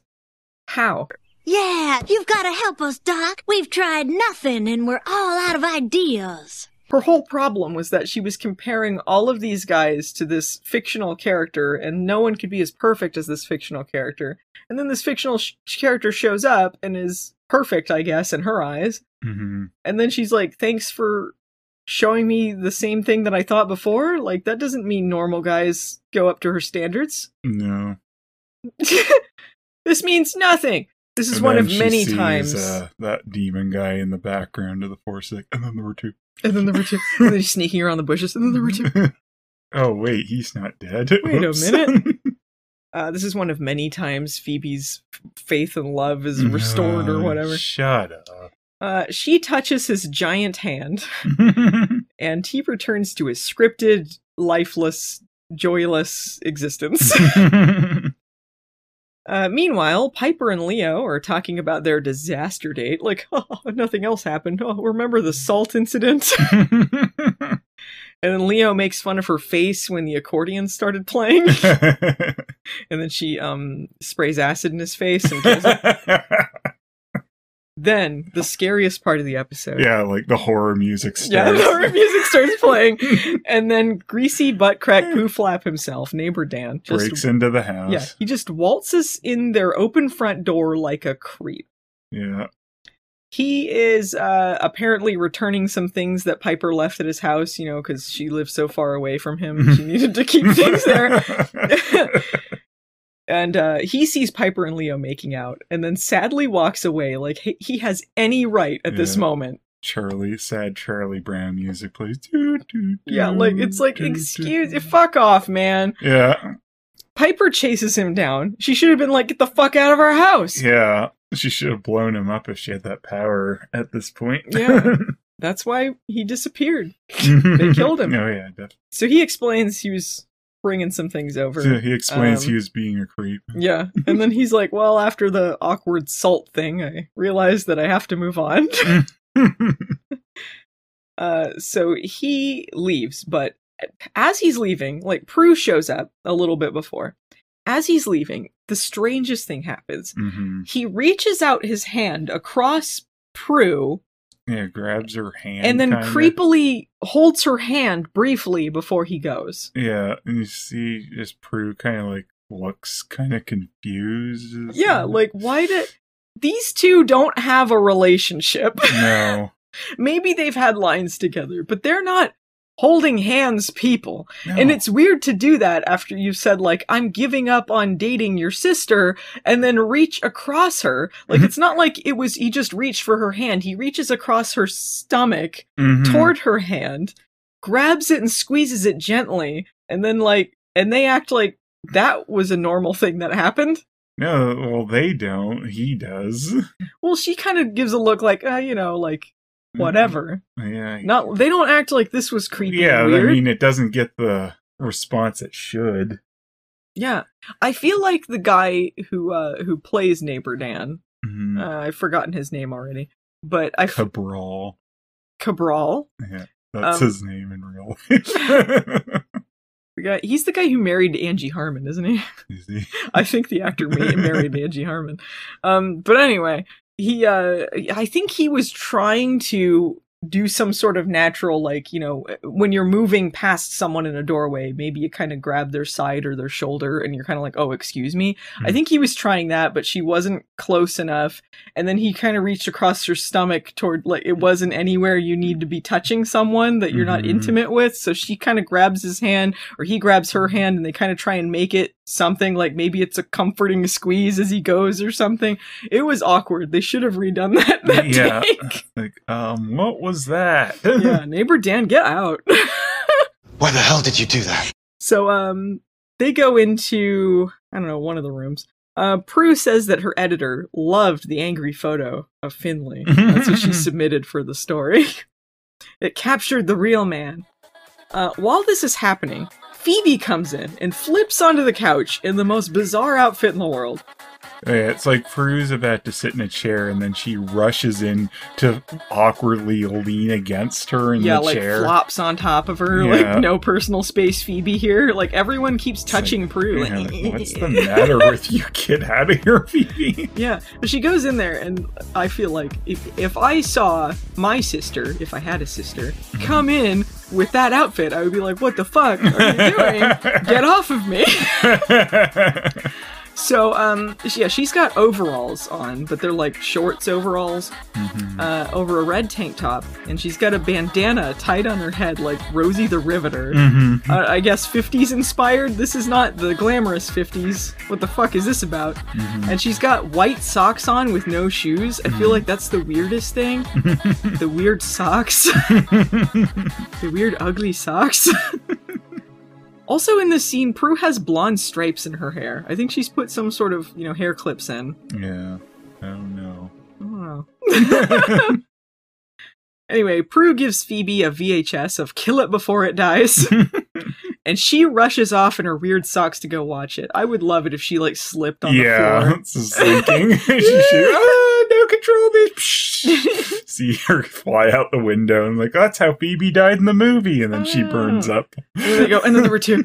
Speaker 1: How?
Speaker 12: Yeah, you've got to help us, Doc. We've tried nothing and we're all out of ideas.
Speaker 1: Her whole problem was that she was comparing all of these guys to this fictional character, and no one could be as perfect as this fictional character. And then this fictional sh- character shows up and is perfect, I guess, in her eyes.
Speaker 2: hmm
Speaker 1: And then she's like, thanks for showing me the same thing that I thought before. Like, that doesn't mean normal guys go up to her standards.
Speaker 2: No.
Speaker 1: this means nothing. This is
Speaker 2: And
Speaker 1: one of many
Speaker 2: sees,
Speaker 1: times.
Speaker 2: Uh, that demon guy in the background of the Forsyth. And then there were two.
Speaker 1: And then there were two. and then he's sneaking around the bushes. And then there were two.
Speaker 2: oh, wait, he's not dead.
Speaker 1: Wait
Speaker 2: Whoops.
Speaker 1: a minute. Uh, this is one of many times Phoebe's faith and love is restored or whatever.
Speaker 2: Shut up.
Speaker 1: Uh, she touches his giant hand, and he returns to his scripted, lifeless, joyless existence. Uh, meanwhile, Piper and Leo are talking about their disaster date. Like, oh, nothing else happened. Oh, remember the salt incident? and then Leo makes fun of her face when the accordion started playing. and then she um sprays acid in his face and kills him. Then the scariest part of the episode.
Speaker 2: Yeah, like the horror music starts.
Speaker 1: Yeah, the horror music starts playing, and then greasy butt crack poo flap himself, neighbor Dan, just
Speaker 2: breaks into the house.
Speaker 1: yeah, he just waltzes in their open front door like a creep.
Speaker 2: Yeah.
Speaker 1: He is uh, apparently returning some things that Piper left at his house, you know, because she lived so far away from him. She needed to keep things there. and uh, he sees Piper and Leo making out, and then sadly walks away like he, he has any right at this moment.
Speaker 2: Charlie, sad Charlie Brown music plays. Doo, doo,
Speaker 1: Yeah, like it's like,
Speaker 2: doo, doo,
Speaker 1: excuse,
Speaker 2: doo.
Speaker 1: fuck off, man.
Speaker 2: Yeah,
Speaker 1: Piper chases him down. She should have been like, get the fuck out of our house.
Speaker 2: yeah. She should have blown him up if she had that power at this point.
Speaker 1: Yeah. That's why he disappeared. they killed him.
Speaker 2: Oh yeah, definitely.
Speaker 1: So he explains he was bringing some things over.
Speaker 2: So he explains
Speaker 1: Um,
Speaker 2: he was being a creep.
Speaker 1: Yeah. And then he's like, well, after the awkward salt thing, I realized that I have to move on. uh, so he leaves, but as he's leaving, like Prue shows up a little bit before. As he's leaving, the strangest thing happens.
Speaker 2: hmm
Speaker 1: He reaches out his hand across Prue
Speaker 2: Yeah, grabs her hand
Speaker 1: and then
Speaker 2: kinda.
Speaker 1: creepily holds her hand briefly before he goes.
Speaker 2: Yeah, and you see just Prue kind of like looks kind of confused.
Speaker 1: Yeah, like why did these two don't have a relationship?
Speaker 2: no,
Speaker 1: Maybe they've had lines together, but they're not holding hands people.
Speaker 2: no.
Speaker 1: And it's weird to do that after you've said like I'm giving up on dating your sister and then reach across her. Like it's not like it was he just reached for her hand. He reaches across her stomach
Speaker 2: Mhm.
Speaker 1: toward her hand, grabs it and squeezes it gently, and then like and they act like that was a normal thing that happened.
Speaker 2: No, well they don't. He does.
Speaker 1: Well, she kind of gives a look like, uh, you know, like whatever.
Speaker 2: Yeah.
Speaker 1: Not they don't act like this was creepy.
Speaker 2: yeah. I mean it doesn't get the response it should.
Speaker 1: yeah, I feel like the guy who uh who plays neighbor Dan.
Speaker 2: Mhm.
Speaker 1: Uh, I've forgotten his name already, but I
Speaker 2: Cabral.
Speaker 1: Cabral.
Speaker 2: Yeah, that's
Speaker 1: Um,
Speaker 2: his name in real life.
Speaker 1: The guy, he's the guy who married Angie Harmon, isn't he?
Speaker 2: Is he?
Speaker 1: I think the actor married Angie Harmon. Um, but anyway, he, uh, I think he was trying to do some sort of natural, like, you know, when you're moving past someone in a doorway, maybe you kind of grab their side or their shoulder and you're kind of like, oh, excuse me. I think he was trying that, but she wasn't close enough. And then he kind of reached across her stomach toward, like, it wasn't anywhere you need to be touching someone that you're not
Speaker 2: Mhm.
Speaker 1: intimate with. So she kind of grabs his hand or he grabs her hand and they kind of try and make it something like maybe it's a comforting squeeze as he goes or something. It was awkward. They should have redone that, that
Speaker 2: yeah. Like, um, what was that?
Speaker 1: yeah, neighbor Dan, get out.
Speaker 10: Why the hell did you do that?
Speaker 1: So um they go into I don't know, one of the rooms. Uh Prue says that her editor loved the angry photo of Finley. That's what she submitted for the story. It captured the real man. Uh while this is happening, Phoebe comes in and flips onto the couch in the most bizarre outfit in the world.
Speaker 2: Yeah, it's like Prue's about to sit in a chair and then she rushes in to awkwardly lean against her in
Speaker 1: yeah,
Speaker 2: the
Speaker 1: like
Speaker 2: chair.
Speaker 1: flops on top of her,
Speaker 2: Yeah.
Speaker 1: like no personal space Phoebe here. Like everyone keeps touching Prue.
Speaker 2: Yeah,
Speaker 1: like,
Speaker 2: like, What's the matter with you, kid? Out of here, Phoebe.
Speaker 1: Yeah, but she goes in there, and I feel like if if I saw my sister, if I had a sister, mm-hmm. come in with that outfit, I would be like, "What the fuck are you doing? Get off of me!" so, um, yeah, she's got overalls on, but they're like shorts overalls uh, over a red tank top, and she's got a bandana tied on her head like Rosie the Riveter.
Speaker 2: Mhm.
Speaker 1: Uh, I guess 50s inspired. This is not the glamorous 50s. What the fuck is this about?
Speaker 2: Mm-hmm.
Speaker 1: And she's got white socks on with no shoes. I feel like that's the weirdest thing. the weird socks. the weird ugly socks. also in this scene, Prue has blonde stripes in her hair. I think she's put some sort of, you know, hair clips in.
Speaker 2: yeah. Oh no.
Speaker 1: Oh. anyway, Prue gives Phoebe a VHS of Kill It Before It Dies. and she rushes off in her weird socks to go watch it. I would love it if she like slipped on the
Speaker 2: yeah,
Speaker 1: floor.
Speaker 2: it's just thinking. she, she, ah, no control. See her fly out the window and like that's how Phoebe died in the movie, and then she burns
Speaker 1: Ah.
Speaker 2: up.
Speaker 1: There they go. And then there were two.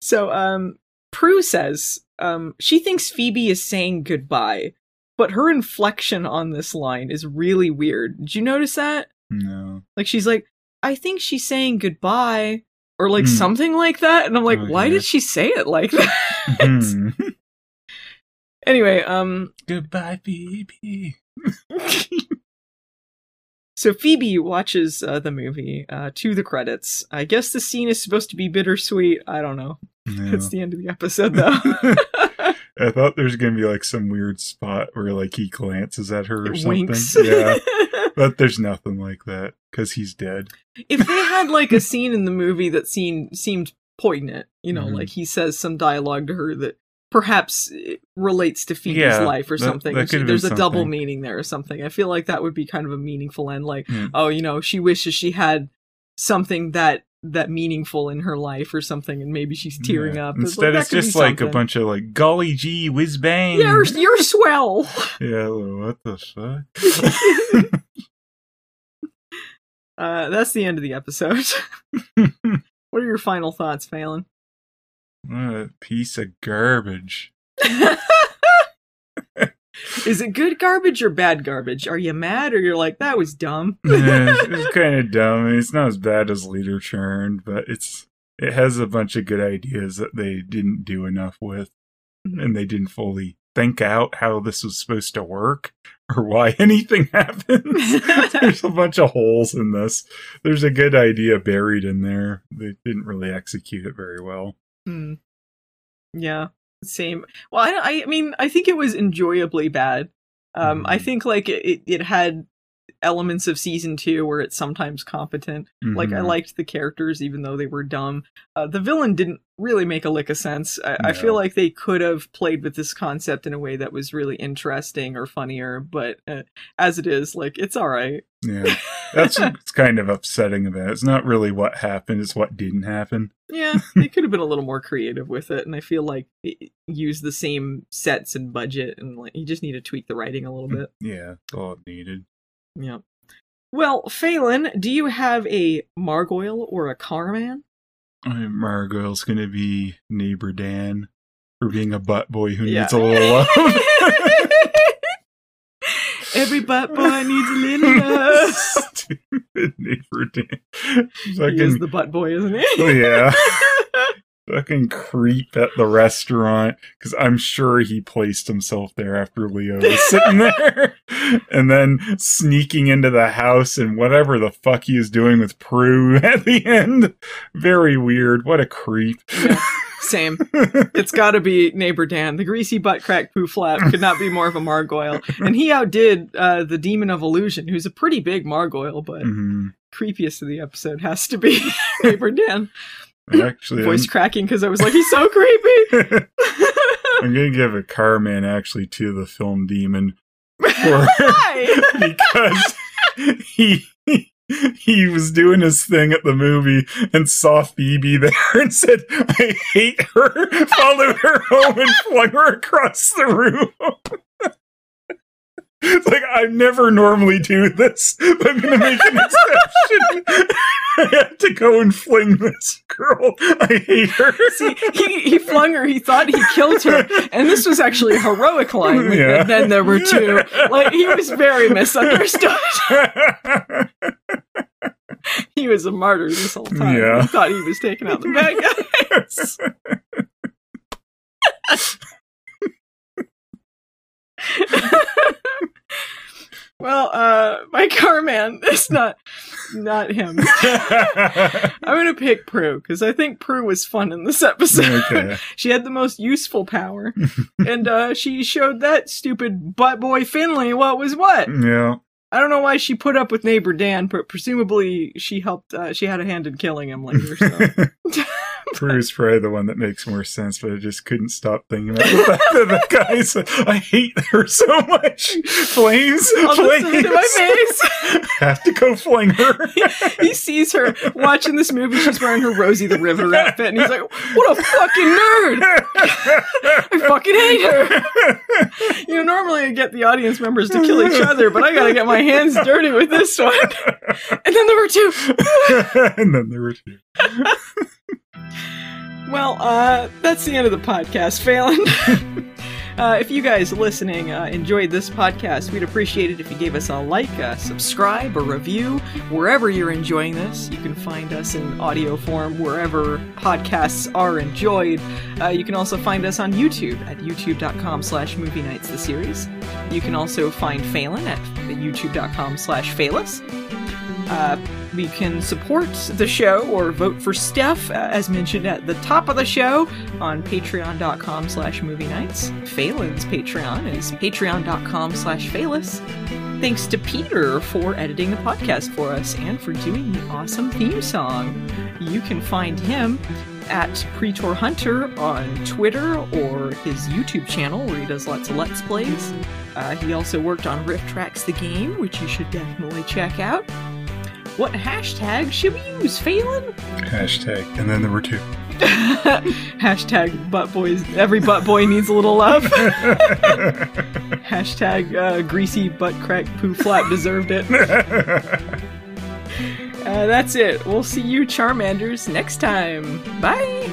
Speaker 1: so um Prue says um, she thinks Phoebe is saying goodbye, but her inflection on this line is really weird. Did you notice that?
Speaker 2: No.
Speaker 1: Like she's like, I think she's saying goodbye, or like
Speaker 2: Hmm.
Speaker 1: something like that, and I'm like, why
Speaker 2: Okay.
Speaker 1: did she say it like that?
Speaker 2: Hmm.
Speaker 1: anyway, um,
Speaker 2: Goodbye, Phoebe.
Speaker 1: So Phoebe watches uh, the movie uh, to the credits. I guess the scene is supposed to be bittersweet. I don't know.
Speaker 2: Yeah.
Speaker 1: It's the end of the episode, though.
Speaker 2: I thought there's gonna be like some weird spot where like he glances at her or something.
Speaker 1: Winks.
Speaker 2: Yeah, but there's nothing like that because he's dead.
Speaker 1: if they had like a scene in the movie that seemed seemed poignant, you know,
Speaker 2: Mhm.
Speaker 1: like he says some dialogue to her that perhaps eh, relates to Phoebe's
Speaker 2: Yeah,
Speaker 1: life or
Speaker 2: that-
Speaker 1: something.
Speaker 2: that
Speaker 1: she- there's a double meaning there or something. I feel like that would be kind of a meaningful end. Like,
Speaker 2: Hmm.
Speaker 1: oh, you know, she wishes she had something that that meaningful in her life or something, and maybe she's tearing
Speaker 2: Yeah.
Speaker 1: up.
Speaker 2: Instead,
Speaker 1: that
Speaker 2: it's just like a bunch of like golly gee whiz bang.
Speaker 1: You're, you're swell.
Speaker 2: yeah. What the fuck?
Speaker 1: Uh, that's the end of the episode. what are your final thoughts, Phelan?
Speaker 2: what a piece of garbage.
Speaker 1: Is it good garbage or bad garbage? Are you mad or you're like that was dumb?
Speaker 2: yeah, it's, kind of dumb. I mean, it's not as bad as Leader Churned, but it's it has a bunch of good ideas that they didn't do enough with,
Speaker 1: Mhm.
Speaker 2: and they didn't fully think out how this was supposed to work or why anything happens. There's a bunch of holes in this. There's a good idea buried in there. They didn't really execute it very well.
Speaker 1: Hmm. Yeah, same. Well, I, I mean, I think it was enjoyably bad. Um, I
Speaker 2: Mhm.
Speaker 1: think like it, it had elements of season two where it's sometimes competent. Like I
Speaker 2: Mhm.
Speaker 1: liked the characters even though they were dumb. Uh, the villain didn't really make a lick of sense. I, I feel like they could have played with this concept in a way that was really interesting or funnier. But uh, as it is, like it's all right.
Speaker 2: Yeah, that's what's kind of upsetting about it. It's not really what happened; it's what didn't happen.
Speaker 1: Yeah, they could have been a little more creative with it, and I feel like use the same sets and budget, and like you just need to tweak the writing a little bit.
Speaker 2: Yeah, all it needed.
Speaker 1: Yeah. Well, Phelan, do you have a Margoyle or a Carman?
Speaker 2: Think Margoyle's gonna be neighbor Dan for being a butt boy who
Speaker 1: Yeah.
Speaker 2: needs a little love.
Speaker 1: Every butt boy needs a little love.
Speaker 2: Stupid neighbor Dan.
Speaker 1: he is the butt boy, isn't he?
Speaker 2: Oh, yeah. fucking creep at the restaurant because I'm sure he placed himself there after Leo was sitting there, and then sneaking into the house and whatever the fuck he is doing with Prue at the end. Very weird. What a creep.
Speaker 1: Same. It's got to be neighbor Dan. The greasy butt crack poo flap could not be more of a Margoyle, and he outdid uh, the Demon of Illusion, who's a pretty big Margoyle, but
Speaker 2: Mhm.
Speaker 1: creepiest of the episode has to be neighbor Dan.
Speaker 2: Actually,
Speaker 1: Voice
Speaker 2: I'm,
Speaker 1: cracking because I was like, he's so creepy.
Speaker 2: I'm gonna give a Carman actually to the film Demon for
Speaker 1: Why?
Speaker 2: because he he was doing his thing at the movie and saw Phoebe there and said, "I hate her." Followed her home and flung her across the room. It's like I never normally do this. but I'm gonna make an exception. I have to go and fling this girl. I hate her.
Speaker 1: See, he, he flung her. He thought he killed her, and this was actually a heroic line. Like,
Speaker 2: Yeah.
Speaker 1: And then there were two. Like he was very misunderstood. he was a martyr this whole time.
Speaker 2: Yeah.
Speaker 1: He thought he was taking out the bad guys. Well, uh, my car man is not not him. I'm gonna pick Prue because I think Prue was fun in this episode.
Speaker 2: Okay.
Speaker 1: she had the most useful power, and uh, she showed that stupid butt boy Finley what was what.
Speaker 2: yeah.
Speaker 1: I don't know why she put up with neighbor Dan, but presumably she helped. Uh, she had a hand in killing him later. So.
Speaker 2: Prue's probably the one that makes more sense, but I just couldn't stop thinking about the fact that the guys. I hate her so much. Flames,
Speaker 1: I'll
Speaker 2: flames.
Speaker 1: to my face.
Speaker 2: Have to go fling her.
Speaker 1: he sees her watching this movie. She's wearing her Rosie the Riveter outfit, and he's like, "What a fucking nerd! I fucking hate her." You know, normally I get the audience members to kill each other, but I gotta get my hands dirty with this one. And then there were two.
Speaker 2: and then there were two.
Speaker 1: Well, uh, that's the end of the podcast, Phelan. Uh, if you guys listening uh, enjoyed this podcast, we'd appreciate it if you gave us a like, a subscribe, a review, wherever you're enjoying this. You can find us in audio form wherever podcasts are enjoyed. Uh, you can also find us on YouTube at youtube.com slash movie nights the series. You can also find Phelan at youtube.com slash Phelous. We can support the show or vote for Steph, uh, as mentioned at the top of the show, on patreon.com slash movie nights. Phelan's Patreon is patreon.com slash Phelous. Thanks to Peter for editing the podcast for us and for doing the awesome theme song. You can find him at Pretor Hunter on Twitter or his YouTube channel where he does lots of Let's Plays. Uh, he also worked on RiffTrax the Game, which you should definitely check out. What hashtag should we use, Phelan?
Speaker 2: Hashtag, and then there were two.
Speaker 1: Hashtag butt boys. Every butt boy needs a little love. Hashtag uh, greasy butt crack poo flap deserved it. Uh, that's it. We'll see you Charmanders next time. Bye.